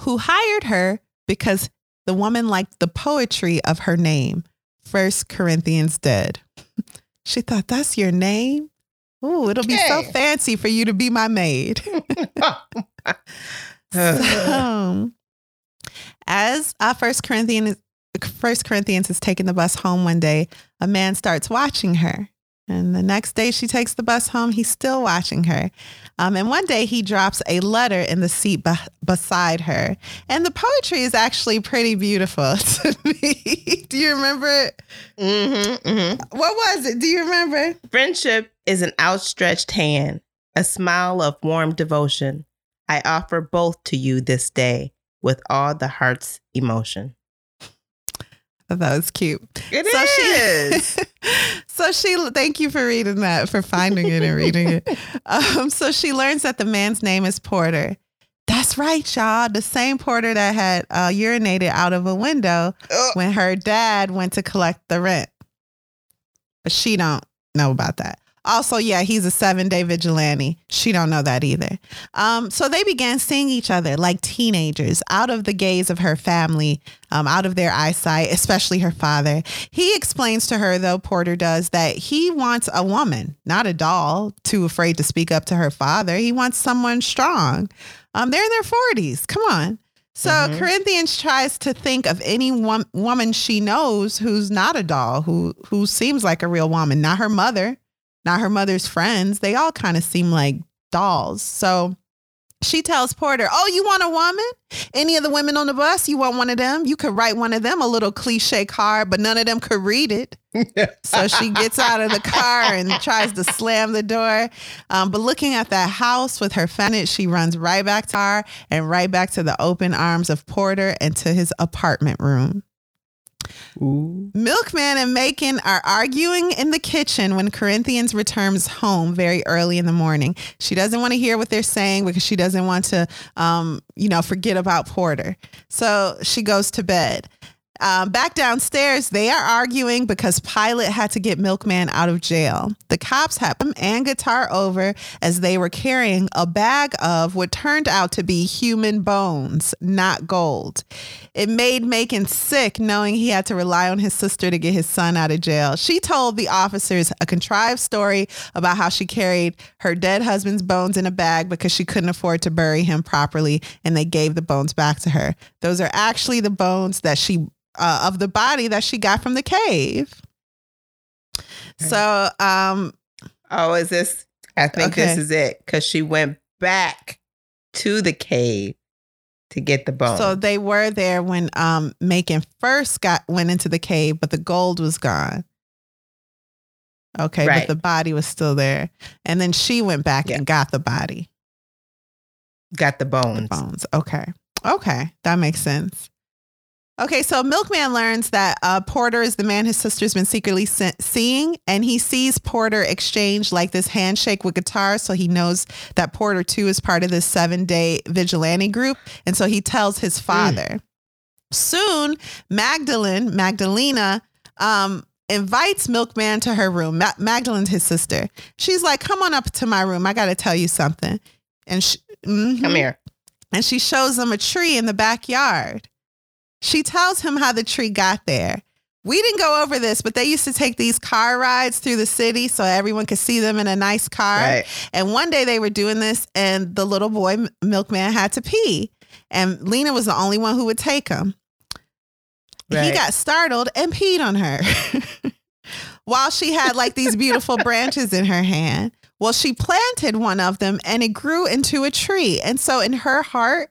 who hired her because the woman liked the poetry of her name, First Corinthians Dead. She thought, that's your name? Ooh, it'll be so fancy for you to be my maid. so, as uh, First Corinthians, First Corinthians is taking the bus home one day, a man starts watching her. And the next day she takes the bus home, he's still watching her. Um, and one day he drops a letter in the seat be- beside her. And the poetry is actually pretty beautiful to me. Do you remember it? Mm-hmm, mm-hmm. What was it? Do you remember? Friendship is an outstretched hand, a smile of warm devotion. I offer both to you this day with all the heart's emotion. That was cute. It so is. She, so she, thank you for reading that, for finding it and reading it. Um, so she learns that the man's name is Porter. That's right, y'all. The same Porter that had uh, urinated out of a window when her dad went to collect the rent. But she don't know about that. Also, yeah, he's a seven day vigilante. She don't know that either. Um, so they began seeing each other like teenagers, out of the gaze of her family, um, out of their eyesight, especially her father. He explains to her, though Porter does, that he wants a woman, not a doll, too afraid to speak up to her father. He wants someone strong. Um, they're in their forties. Come on. So mm-hmm. Corinthians tries to think of any one, woman she knows who's not a doll, who who seems like a real woman, not her mother, not her mother's friends. They all kind of seem like dolls. So she tells Porter, Oh, you want a woman? Any of the women on the bus, you want one of them? You could write one of them a little cliche card, but none of them could read it. so she gets out of the car and tries to slam the door. Um, but looking at that house with her fennec, she runs right back to her and right back to the open arms of Porter and to his apartment room. Milkman and Macon are arguing in the kitchen when Corinthians returns home very early in the morning. She doesn't want to hear what they're saying because she doesn't want to, um, you know, forget about Porter. So she goes to bed. Um, back downstairs, they are arguing because Pilate had to get Milkman out of jail. The cops have him and Guitar over as they were carrying a bag of what turned out to be human bones, not gold. It made Macon sick knowing he had to rely on his sister to get his son out of jail. She told the officers a contrived story about how she carried her dead husband's bones in a bag because she couldn't afford to bury him properly, and they gave the bones back to her. Those are actually the bones that she uh, of the body that she got from the cave. So, um, oh, is this? I think okay. this is it because she went back to the cave to get the bone. So they were there when um Macon first got went into the cave, but the gold was gone. Okay, right. but the body was still there, and then she went back yeah. and got the body. Got the bones. The bones. Okay. Okay, that makes sense. Okay, so Milkman learns that uh, Porter is the man his sister's been secretly se- seeing, and he sees Porter exchange like this handshake with guitar, so he knows that Porter too is part of this seven day vigilante group, and so he tells his hmm. father. Mm. Soon, Magdalene, Magdalena, um, invites Milkman to her room. Ma- Magdalene's his sister. She's like, "Come on up to my room. I got to tell you something." And she, mm-hmm. come here. And she shows him a tree in the backyard. She tells him how the tree got there. We didn't go over this, but they used to take these car rides through the city so everyone could see them in a nice car. Right. And one day they were doing this, and the little boy, Milkman, had to pee. And Lena was the only one who would take him. Right. He got startled and peed on her while she had like these beautiful branches in her hand. Well, she planted one of them and it grew into a tree. And so in her heart,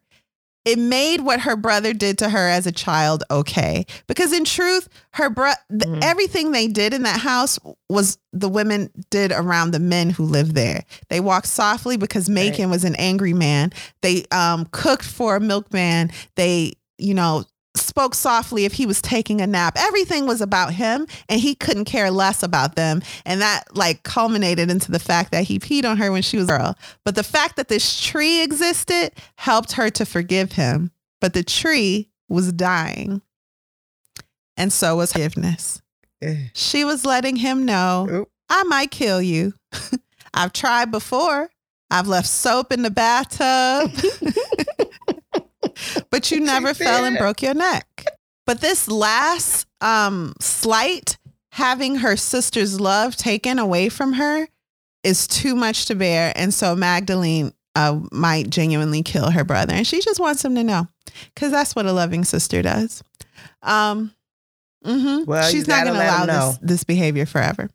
it made what her brother did to her as a child okay because in truth her bro mm-hmm. everything they did in that house was the women did around the men who lived there they walked softly because macon right. was an angry man they um, cooked for a milkman they you know spoke softly if he was taking a nap. Everything was about him and he couldn't care less about them. And that like culminated into the fact that he peed on her when she was a girl. But the fact that this tree existed helped her to forgive him. But the tree was dying. And so was forgiveness. Eh. She was letting him know, I might kill you. I've tried before. I've left soap in the bathtub. but you never fell and broke your neck. But this last um, slight having her sister's love taken away from her is too much to bear. And so Magdalene uh, might genuinely kill her brother. And she just wants him to know because that's what a loving sister does. Um, mm-hmm. Well, she's not going to allow this, this behavior forever.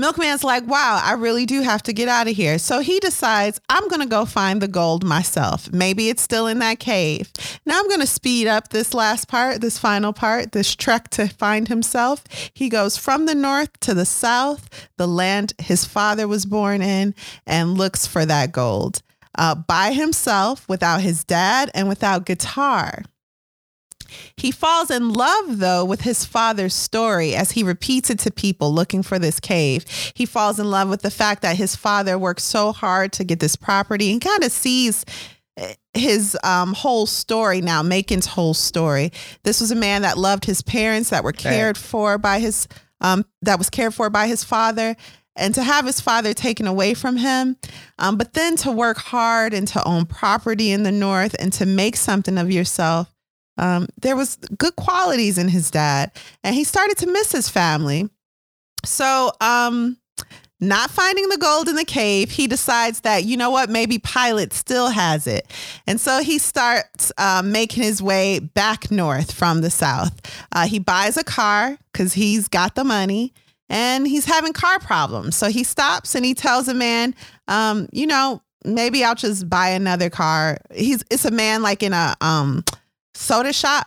Milkman's like, wow, I really do have to get out of here. So he decides, I'm going to go find the gold myself. Maybe it's still in that cave. Now I'm going to speed up this last part, this final part, this trek to find himself. He goes from the north to the south, the land his father was born in, and looks for that gold uh, by himself, without his dad, and without guitar. He falls in love, though, with his father's story as he repeats it to people looking for this cave. He falls in love with the fact that his father worked so hard to get this property and kind of sees eh, his um, whole story now, Macon's whole story. This was a man that loved his parents, that were cared for by his, um, that was cared for by his father, and to have his father taken away from him, um, but then to work hard and to own property in the North and to make something of yourself um, there was good qualities in his dad, and he started to miss his family. So, um, not finding the gold in the cave, he decides that, you know what, maybe Pilate still has it. And so he starts uh, making his way back north from the south. Uh, he buys a car because he's got the money and he's having car problems. So he stops and he tells a man, um, you know, maybe I'll just buy another car. He's it's a man like in a um soda shop.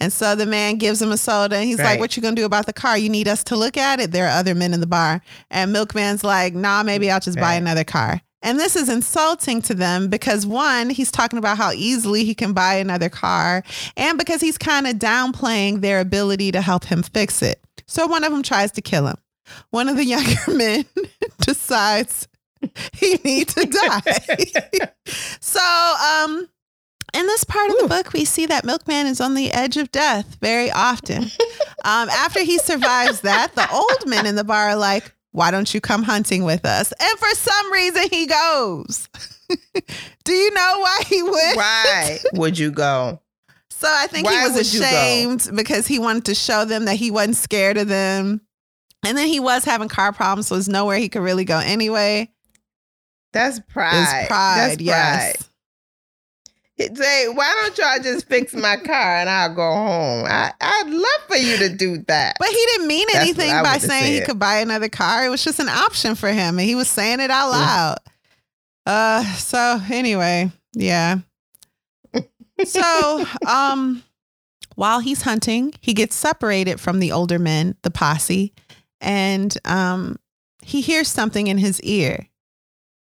And so the man gives him a soda and he's right. like, What you gonna do about the car? You need us to look at it? There are other men in the bar. And Milkman's like, nah, maybe I'll just right. buy another car. And this is insulting to them because one, he's talking about how easily he can buy another car, and because he's kind of downplaying their ability to help him fix it. So one of them tries to kill him. One of the younger men decides he needs to die. so um in this part Ooh. of the book, we see that Milkman is on the edge of death very often. um, after he survives that, the old men in the bar are like, why don't you come hunting with us? And for some reason, he goes. Do you know why he would? Why would you go? So I think why he was ashamed because he wanted to show them that he wasn't scared of them. And then he was having car problems, so there's nowhere he could really go anyway. That's pride. It's pride, That's pride. yes. Say, why don't y'all just fix my car and I'll go home? I, I'd love for you to do that. But he didn't mean anything by saying said. he could buy another car. It was just an option for him, and he was saying it out loud. uh, so anyway, yeah. so, um, while he's hunting, he gets separated from the older men, the posse, and um, he hears something in his ear.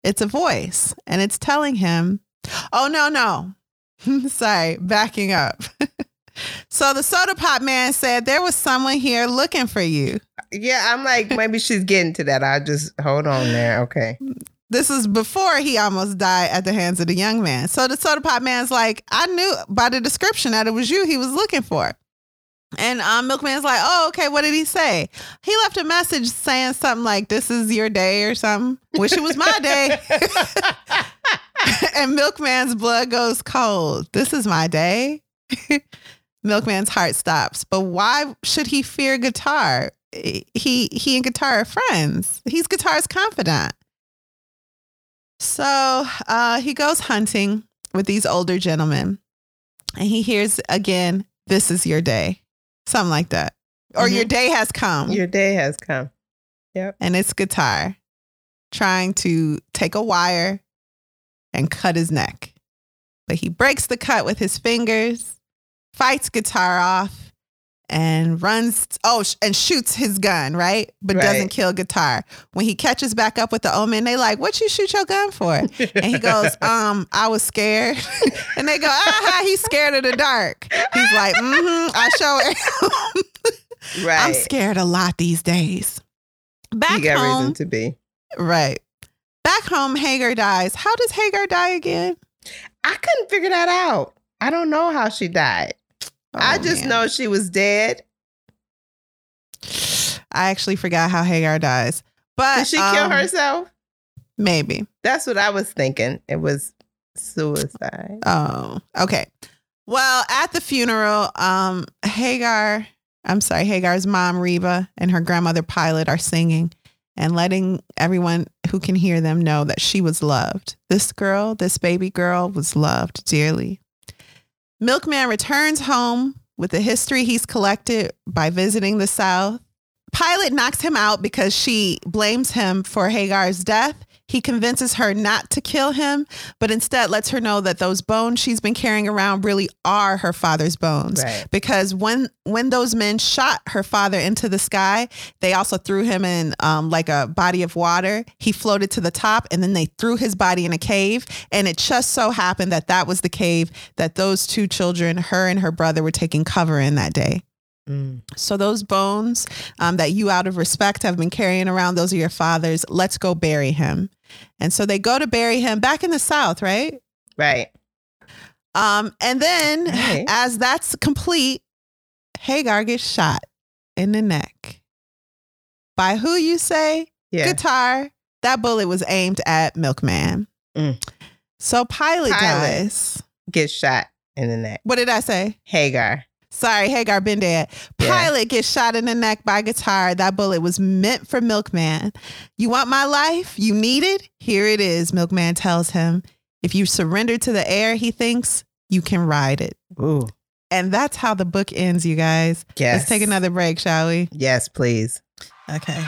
It's a voice, and it's telling him, "Oh no, no, Sorry, backing up. so the soda pop man said there was someone here looking for you. Yeah, I'm like, maybe she's getting to that. I'll just hold on there. Okay. This is before he almost died at the hands of the young man. So the soda pop man's like, I knew by the description that it was you he was looking for. And um, Milkman's like, oh, okay, what did he say? He left a message saying something like, this is your day or something. Wish it was my day. and Milkman's blood goes cold. This is my day. Milkman's heart stops. But why should he fear guitar? He he and guitar are friends. He's guitar's confidant. So uh, he goes hunting with these older gentlemen, and he hears again, "This is your day." Something like that. Or mm-hmm. your day has come. Your day has come. Yep. And it's guitar trying to take a wire and cut his neck. But he breaks the cut with his fingers, fights guitar off, and runs oh and shoots his gun right? But right. doesn't kill guitar. When he catches back up with the omen they like what you shoot your gun for? And he goes um i was scared. And they go ah he's scared of the dark. He's like mm-hmm i show it right. i'm scared a lot these days. Back you got home, reason to be. Right. Back home hagar dies. How does hagar die again? I couldn't figure that out. I don't know how she died Oh, I just man. know she was dead. I actually forgot how Hagar dies. But did she um, kill herself? Maybe. That's what I was thinking. It was suicide. Oh, okay. Well, at the funeral, um, Hagar I'm sorry, Hagar's mom, Reba, and her grandmother, Pilate, are singing and letting everyone who can hear them know that she was loved. This girl, this baby girl, was loved dearly. Milkman returns home with the history he's collected by visiting the South. Pilate knocks him out because she blames him for Hagar's death he convinces her not to kill him, but instead lets her know that those bones she's been carrying around really are her father's bones. Right. Because when when those men shot her father into the sky, they also threw him in um, like a body of water. He floated to the top, and then they threw his body in a cave. And it just so happened that that was the cave that those two children, her and her brother, were taking cover in that day. Mm. So those bones um, that you, out of respect, have been carrying around, those are your father's. Let's go bury him. And so they go to bury him back in the South, right? Right. Um, and then right. as that's complete, Hagar gets shot in the neck. By who you say? Yeah. Guitar. That bullet was aimed at Milkman. Mm. So Pilate, Pilate dies. Gets shot in the neck. What did I say? Hagar. Sorry, Hagar been dead. Pilate yeah. gets shot in the neck by guitar. That bullet was meant for Milkman. You want my life? You need it? Here it is, Milkman tells him. If you surrender to the air, he thinks, you can ride it. Ooh. And that's how the book ends, you guys. Yes. Let's take another break, shall we? Yes, please. Okay.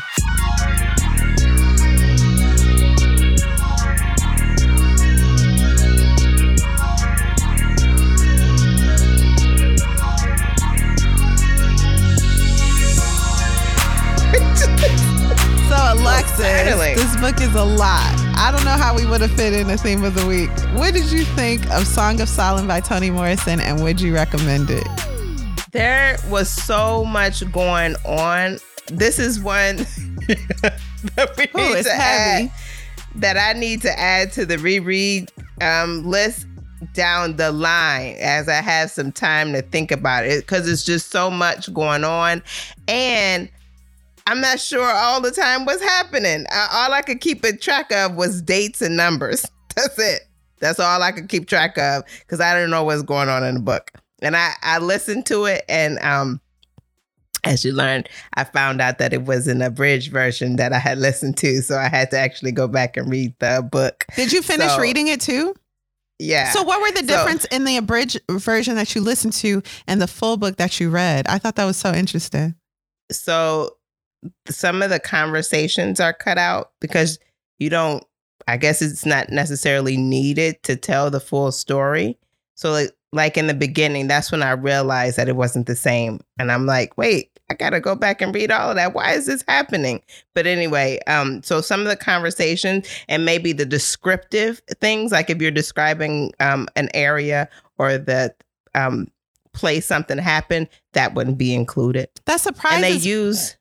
Alexis, this book is a lot. I don't know how we would have fit in the theme of the week. What did you think of Song of Solomon by Toni Morrison and would you recommend it? There was so much going on. This is one that we Ooh, need to heavy. add that I need to add to the reread um, list down the line as I have some time to think about it because it's just so much going on. And I'm not sure all the time what's happening. I, all I could keep a track of was dates and numbers. That's it. That's all I could keep track of because I didn't know what's going on in the book. And I, I listened to it and um as you learned, I found out that it was an abridged version that I had listened to. So I had to actually go back and read the book. Did you finish so, reading it too? Yeah. So what were the difference so, in the abridged version that you listened to and the full book that you read? I thought that was so interesting. So some of the conversations are cut out because you don't I guess it's not necessarily needed to tell the full story. So like like in the beginning, that's when I realized that it wasn't the same. And I'm like, wait, I gotta go back and read all of that. Why is this happening? But anyway, um, so some of the conversations and maybe the descriptive things, like if you're describing um an area or the um place something happened, that wouldn't be included. That surprises. And they use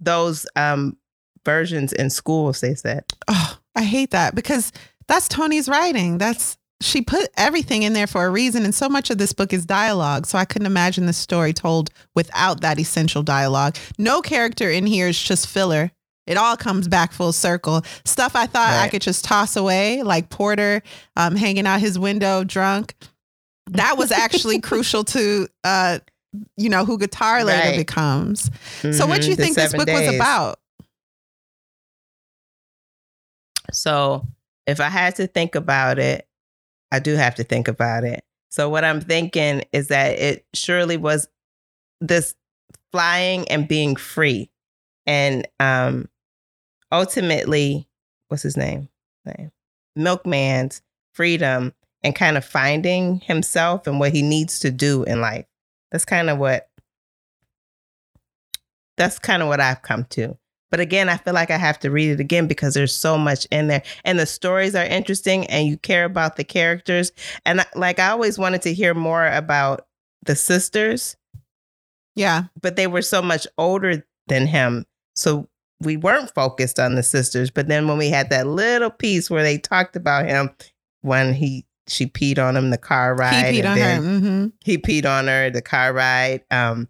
those um, versions in schools, they said. Oh, I hate that because that's Toni's writing. That's she put everything in there for a reason. And so much of this book is dialogue. So I couldn't imagine the story told without that essential dialogue. No character in here is just filler. It all comes back full circle. Stuff I thought right. I could just toss away, like Porter um, hanging out his window drunk. That was actually crucial to uh, you know, who guitar later right. becomes. Mm-hmm. So what do you the think this book days. was about? So if I had to think about it, I do have to think about it. So what I'm thinking is that it surely was this flying and being free. And um ultimately, what's his name? name? Milkman's freedom and kind of finding himself and what he needs to do in life. That's kind of what that's kind of what I've come to. But again, I feel like I have to read it again because there's so much in there and the stories are interesting and you care about the characters. And like I always wanted to hear more about the sisters. Yeah. But they were so much older than him. So we weren't focused on the sisters. But then when we had that little piece where they talked about him when he she peed on him the car ride. He peed on her. Mm-hmm. He peed on her the car ride. Um,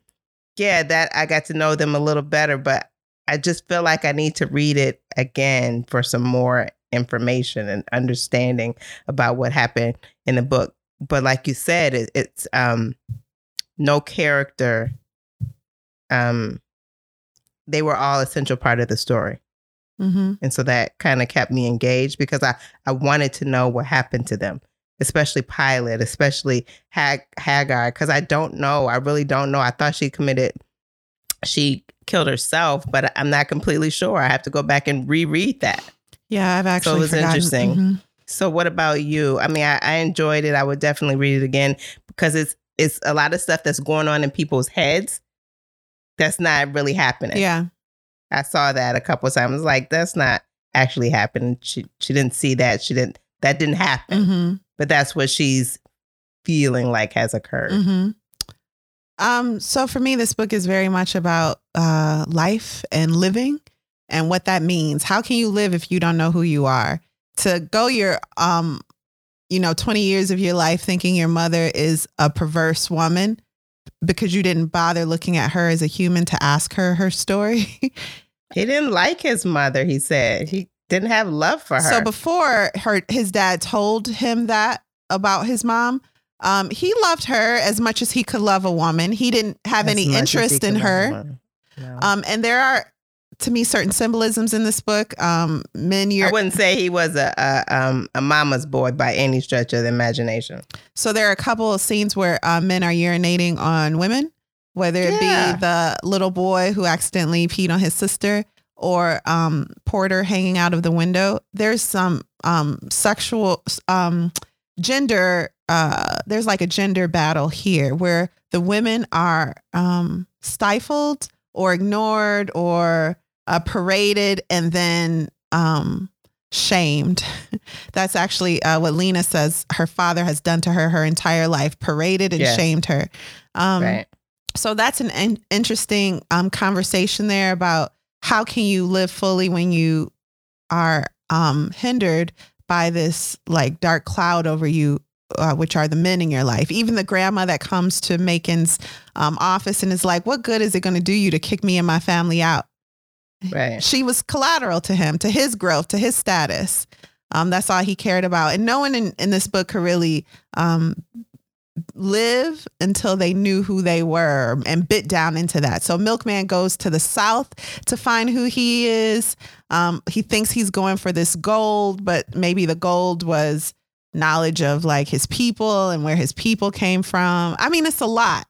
yeah, that I got to know them a little better, but I just feel like I need to read it again for some more information and understanding about what happened in the book. But like you said, it, it's um, no character um, they were all essential part of the story. Mm-hmm. And so that kind of kept me engaged because I, I wanted to know what happened to them, especially Pilate, especially Hag- Hagar, because I don't know. I really don't know. I thought she committed, she killed herself, but I'm not completely sure. I have to go back and reread that. Yeah, I've actually. So it was forgotten. interesting. Mm-hmm. So what about you? I mean, I, I enjoyed it. I would definitely read it again because it's it's a lot of stuff that's going on in people's heads that's not really happening. Yeah. I saw that a couple times. Like that's not actually happening. She she didn't see that. She didn't that didn't happen. Mm-hmm. But that's what she's feeling like has occurred. Mm-hmm. Um, so for me, this book is very much about uh, life and living and what that means. How can you live if you don't know who you are? To go your um, you know, 20 years of your life thinking your mother is a perverse woman because you didn't bother looking at her as a human to ask her her story. he didn't like his mother, he said. He didn't have love for her. So before her his dad told him that about his mom, um, he loved her as much as he could love a woman. He didn't have as any interest in her. No. Um, and there are to me certain symbolisms in this book. Um, men, I wouldn't say he was a, a, um, a mama's boy by any stretch of the imagination. So there are a couple of scenes where uh, men are urinating on women, whether it yeah. be the little boy who accidentally peed on his sister or um, Porter hanging out of the window. There's some um, sexual um, gender. Uh, there's like a gender battle here where the women are um, stifled or ignored or uh, paraded and then um, shamed. That's actually uh, what Lena says her father has done to her her entire life, paraded and shamed her. Um, right. So that's an in- interesting um, conversation there about how can you live fully when you are um, hindered by this like dark cloud over you uh, which are the men in your life. Even the grandma that comes to Macon's um, office and is like, "What good is it going to do you to kick me and my family out?" Right. She was collateral to him, to his growth, to his status. Um, that's all he cared about. And no one in, in this book could really um, live until they knew who they were and bit down into that. So Milkman goes to the south to find who he is. Um, he thinks he's going for this gold, but maybe the gold was knowledge of like his people and where his people came from. I mean, it's a lot.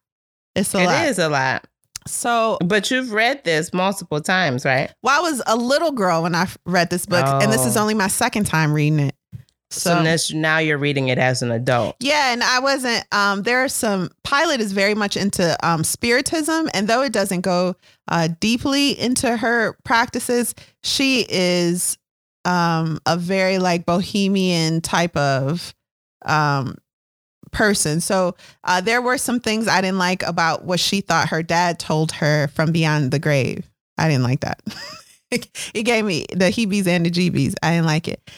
It's a it lot. It is a lot. So, but you've read this multiple times, right? Well, I was a little girl when I read this book, oh. and this is oh. only my second time reading it. So, so this, now you're reading it as an adult. Yeah, and I wasn't. Um, there are some. Pilate is very much into um, spiritism, and though it doesn't go uh, deeply into her practices, she is um, a very like bohemian type of um, person. So uh, there were some things I didn't like about what she thought her dad told her from beyond the grave. I didn't like that. it gave me the heebies and the jeebies. I didn't like it.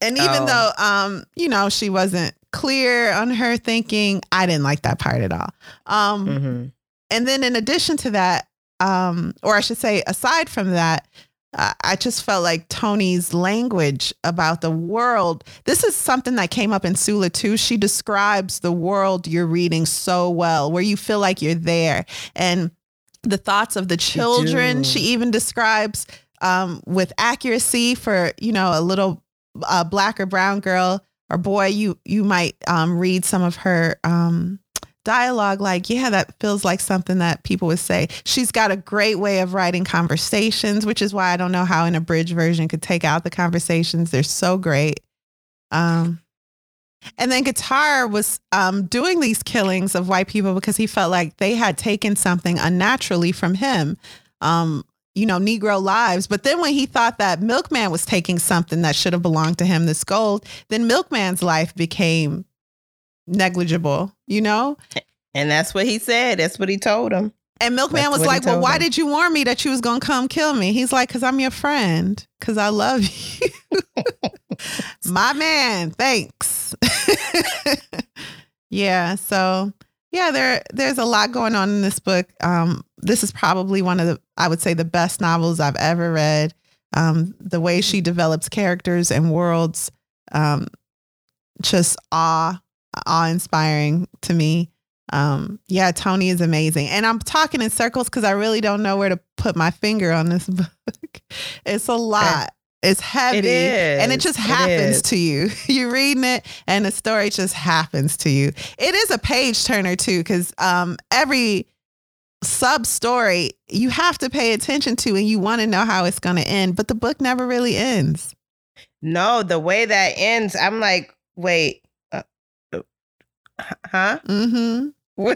And even oh. though, um, you know, she wasn't clear on her thinking, I didn't like that part at all. Um, mm-hmm. And then in addition to that, um, or I should say, aside from that, I just felt like Toni's language about the world. This is something that came up in Sula too. She describes the world you're reading so well, where you feel like you're there. And the thoughts of the children, she even describes um, with accuracy for, you know, a little uh, black or brown girl or boy, you you might um, read some of her um, dialogue like yeah that feels like something that people would say. She's got a great way of writing conversations which is why i don't know how an abridged version could take out the conversations. They're so great. Um and then Guitar was um, doing these killings of white people because he felt like they had taken something unnaturally from him, um, you know, Negro lives. But then when he thought that Milkman was taking something that should have belonged to him, this gold, then Milkman's life became negligible, you know? And that's what he said. That's what he told him. And Milkman that's was like, Well, why him. did you warn me that you was going to come kill me? He's like, Because I'm your friend, because I love you. My man, thanks. yeah. So, yeah, there there's a lot going on in this book. Um, this is probably one of the, I would say, the best novels I've ever read. Um, the way she develops characters and worlds, um, just awe awe inspiring to me. um, yeah, Toni is amazing. And I'm talking in circles because I really don't know where to put my finger on this book. it's a lot. It's heavy. It is. And it just happens it to you. You're reading it and the story just happens to you. It is a page turner too, because um, every sub story you have to pay attention to and you want to know how it's going to end, but the book never really ends. No, the way that ends, I'm like, wait, uh, uh huh? Mm-hmm.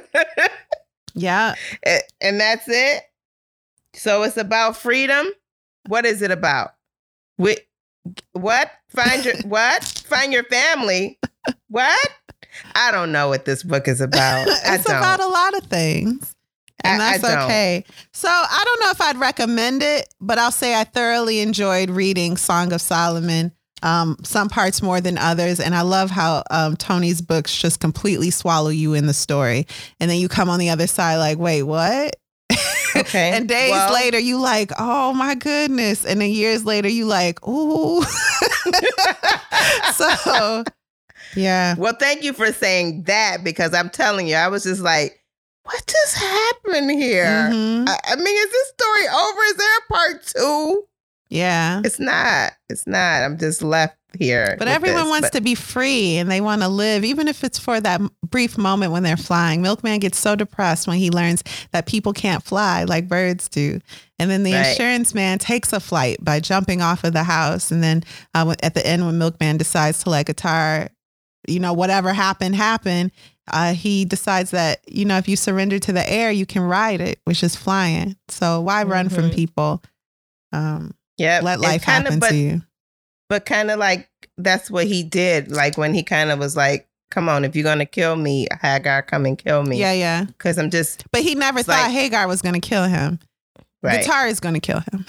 yeah. And that's it. So it's about freedom. What is it about? With what? Find your what? Find your family. What? I don't know what this book is about. it's about a lot of things. And that's I, I okay. So I don't know if I'd recommend it, but I'll say I thoroughly enjoyed reading Song of Solomon um, some parts more than others. And I love how um, Toni's books just completely swallow you in the story. And then you come on the other side like, wait, what? Okay. and days well, later, you like, oh my goodness. And then years later, you like, ooh. so, yeah. Well, thank you for saying that because I'm telling you, I was just like, what just happened here? Mm-hmm. I, I mean, is this story over? Is there a part two? Yeah. It's not. It's not. I'm just left here. But everyone this, wants but. to be free and they want to live, even if it's for that brief moment when they're flying. Milkman gets so depressed when he learns that people can't fly like birds do. And then the right. insurance man takes a flight by jumping off of the house. And then uh, at the end, when Milkman decides to let guitar, you know, whatever happened, happened. Uh, he decides that, you know, if you surrender to the air, you can ride it, which is flying. So why run mm-hmm. from people? Um, yeah. Let life kinda, happen but, to you. But kind of like that's what he did. Like when he kind of was like, come on, if you're going to kill me, Hagar, come and kill me. Yeah, yeah. Because I'm just. But he never thought like, Hagar was going to kill him. Right. Guitar is going to kill him.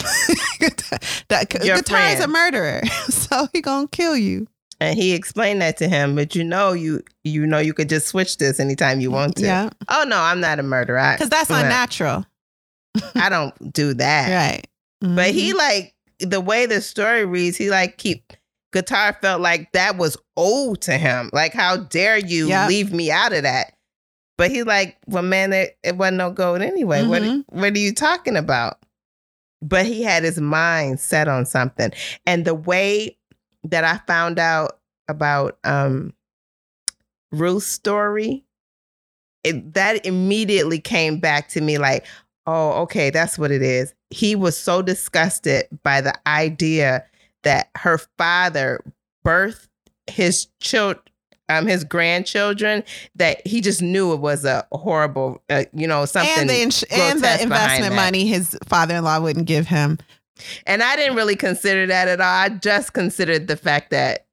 that, Guitar friend. is a murderer. So he going to kill you. And he explained that to him, but you know, you you know, you could just switch this anytime you want to. Yeah. Oh no, I'm not a murderer. Because that's unnatural. I don't do that. Right. Mm-hmm. But he mm-hmm. like the way the story reads, he like keep guitar felt like that was owed to him. Like, how dare you yep. leave me out of that? But he like, well, man, it, it wasn't no gold anyway. Mm-hmm. What what are you talking about? But he had his mind set on something, and the way that I found out about um Ruth's story, it, that immediately came back to me like, oh, okay, that's what it is he was so disgusted by the idea that her father birthed his child um his grandchildren that he just knew it was a horrible uh, you know something and the, ins- and the investment money his father-in-law wouldn't give him. And i didn't really consider that at all. I just considered the fact that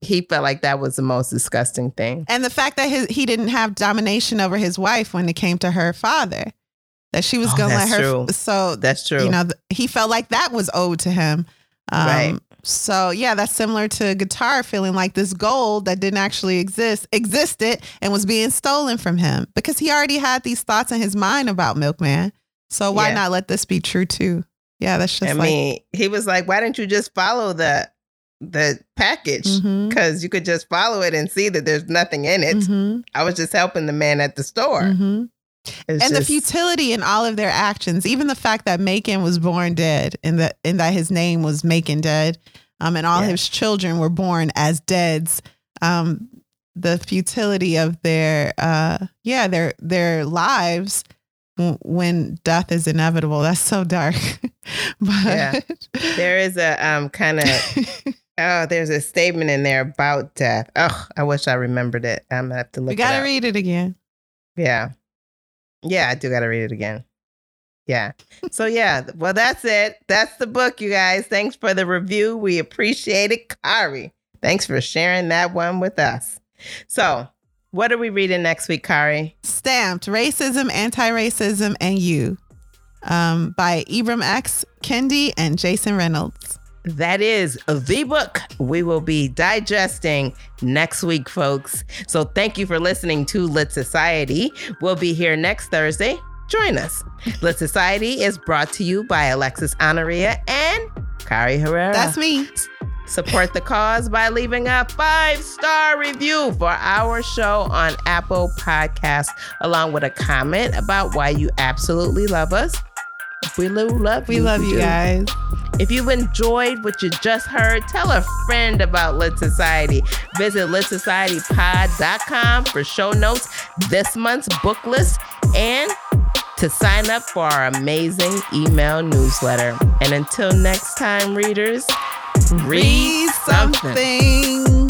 he felt like that was the most disgusting thing. And the fact that his, he didn't have domination over his wife when it came to her father that she was oh, gonna let her. True. So that's true. You know, he felt like that was owed to him. Um, right. So yeah, that's similar to guitar feeling like this gold that didn't actually exist existed and was being stolen from him because he already had these thoughts in his mind about Milkman. So why yeah. not let this be true too? Yeah, that's just. I like, mean, he was like, "Why didn't you just follow the the package? Because mm-hmm. you could just follow it and see that there's nothing in it. Mm-hmm. I was just helping the man at the store." Mm-hmm. It's and just, the futility in all of their actions, even the fact that Macon was born dead and that and that his name was Macon dead, um, and all yeah. his children were born as deads. Um, the futility of their uh, yeah, their their lives when death is inevitable. That's so dark. but yeah. there is a um kind of oh, there's a statement in there about death. Oh, I wish I remembered it. I'm gonna have to look. You gotta read it again. Yeah. Yeah, I do got to read it again. Yeah. So yeah, well that's it. That's the book, you guys. Thanks for the review. We appreciate it, Kari. Thanks for sharing that one with us. So, what are we reading next week, Kari? Stamped: Racism, Anti-Racism, and You, um, by Ibram X. Kendi and Jason Reynolds. That is the book we will be digesting next week, folks. So thank you for listening to Lit Society. We'll be here next Thursday. Join us. Lit Society is brought to you by Alexis Honoria and Kari Herrera. That's me. Support the cause by leaving a five star review for our show on Apple Podcasts, along with a comment about why you absolutely love us. We love you. we you. love you guys. If you've enjoyed what you just heard, tell a friend about Lit Society. Visit litsocietypod.com for show notes, this month's book list, and to sign up for our amazing email newsletter. And until next time, readers, read, read something. something.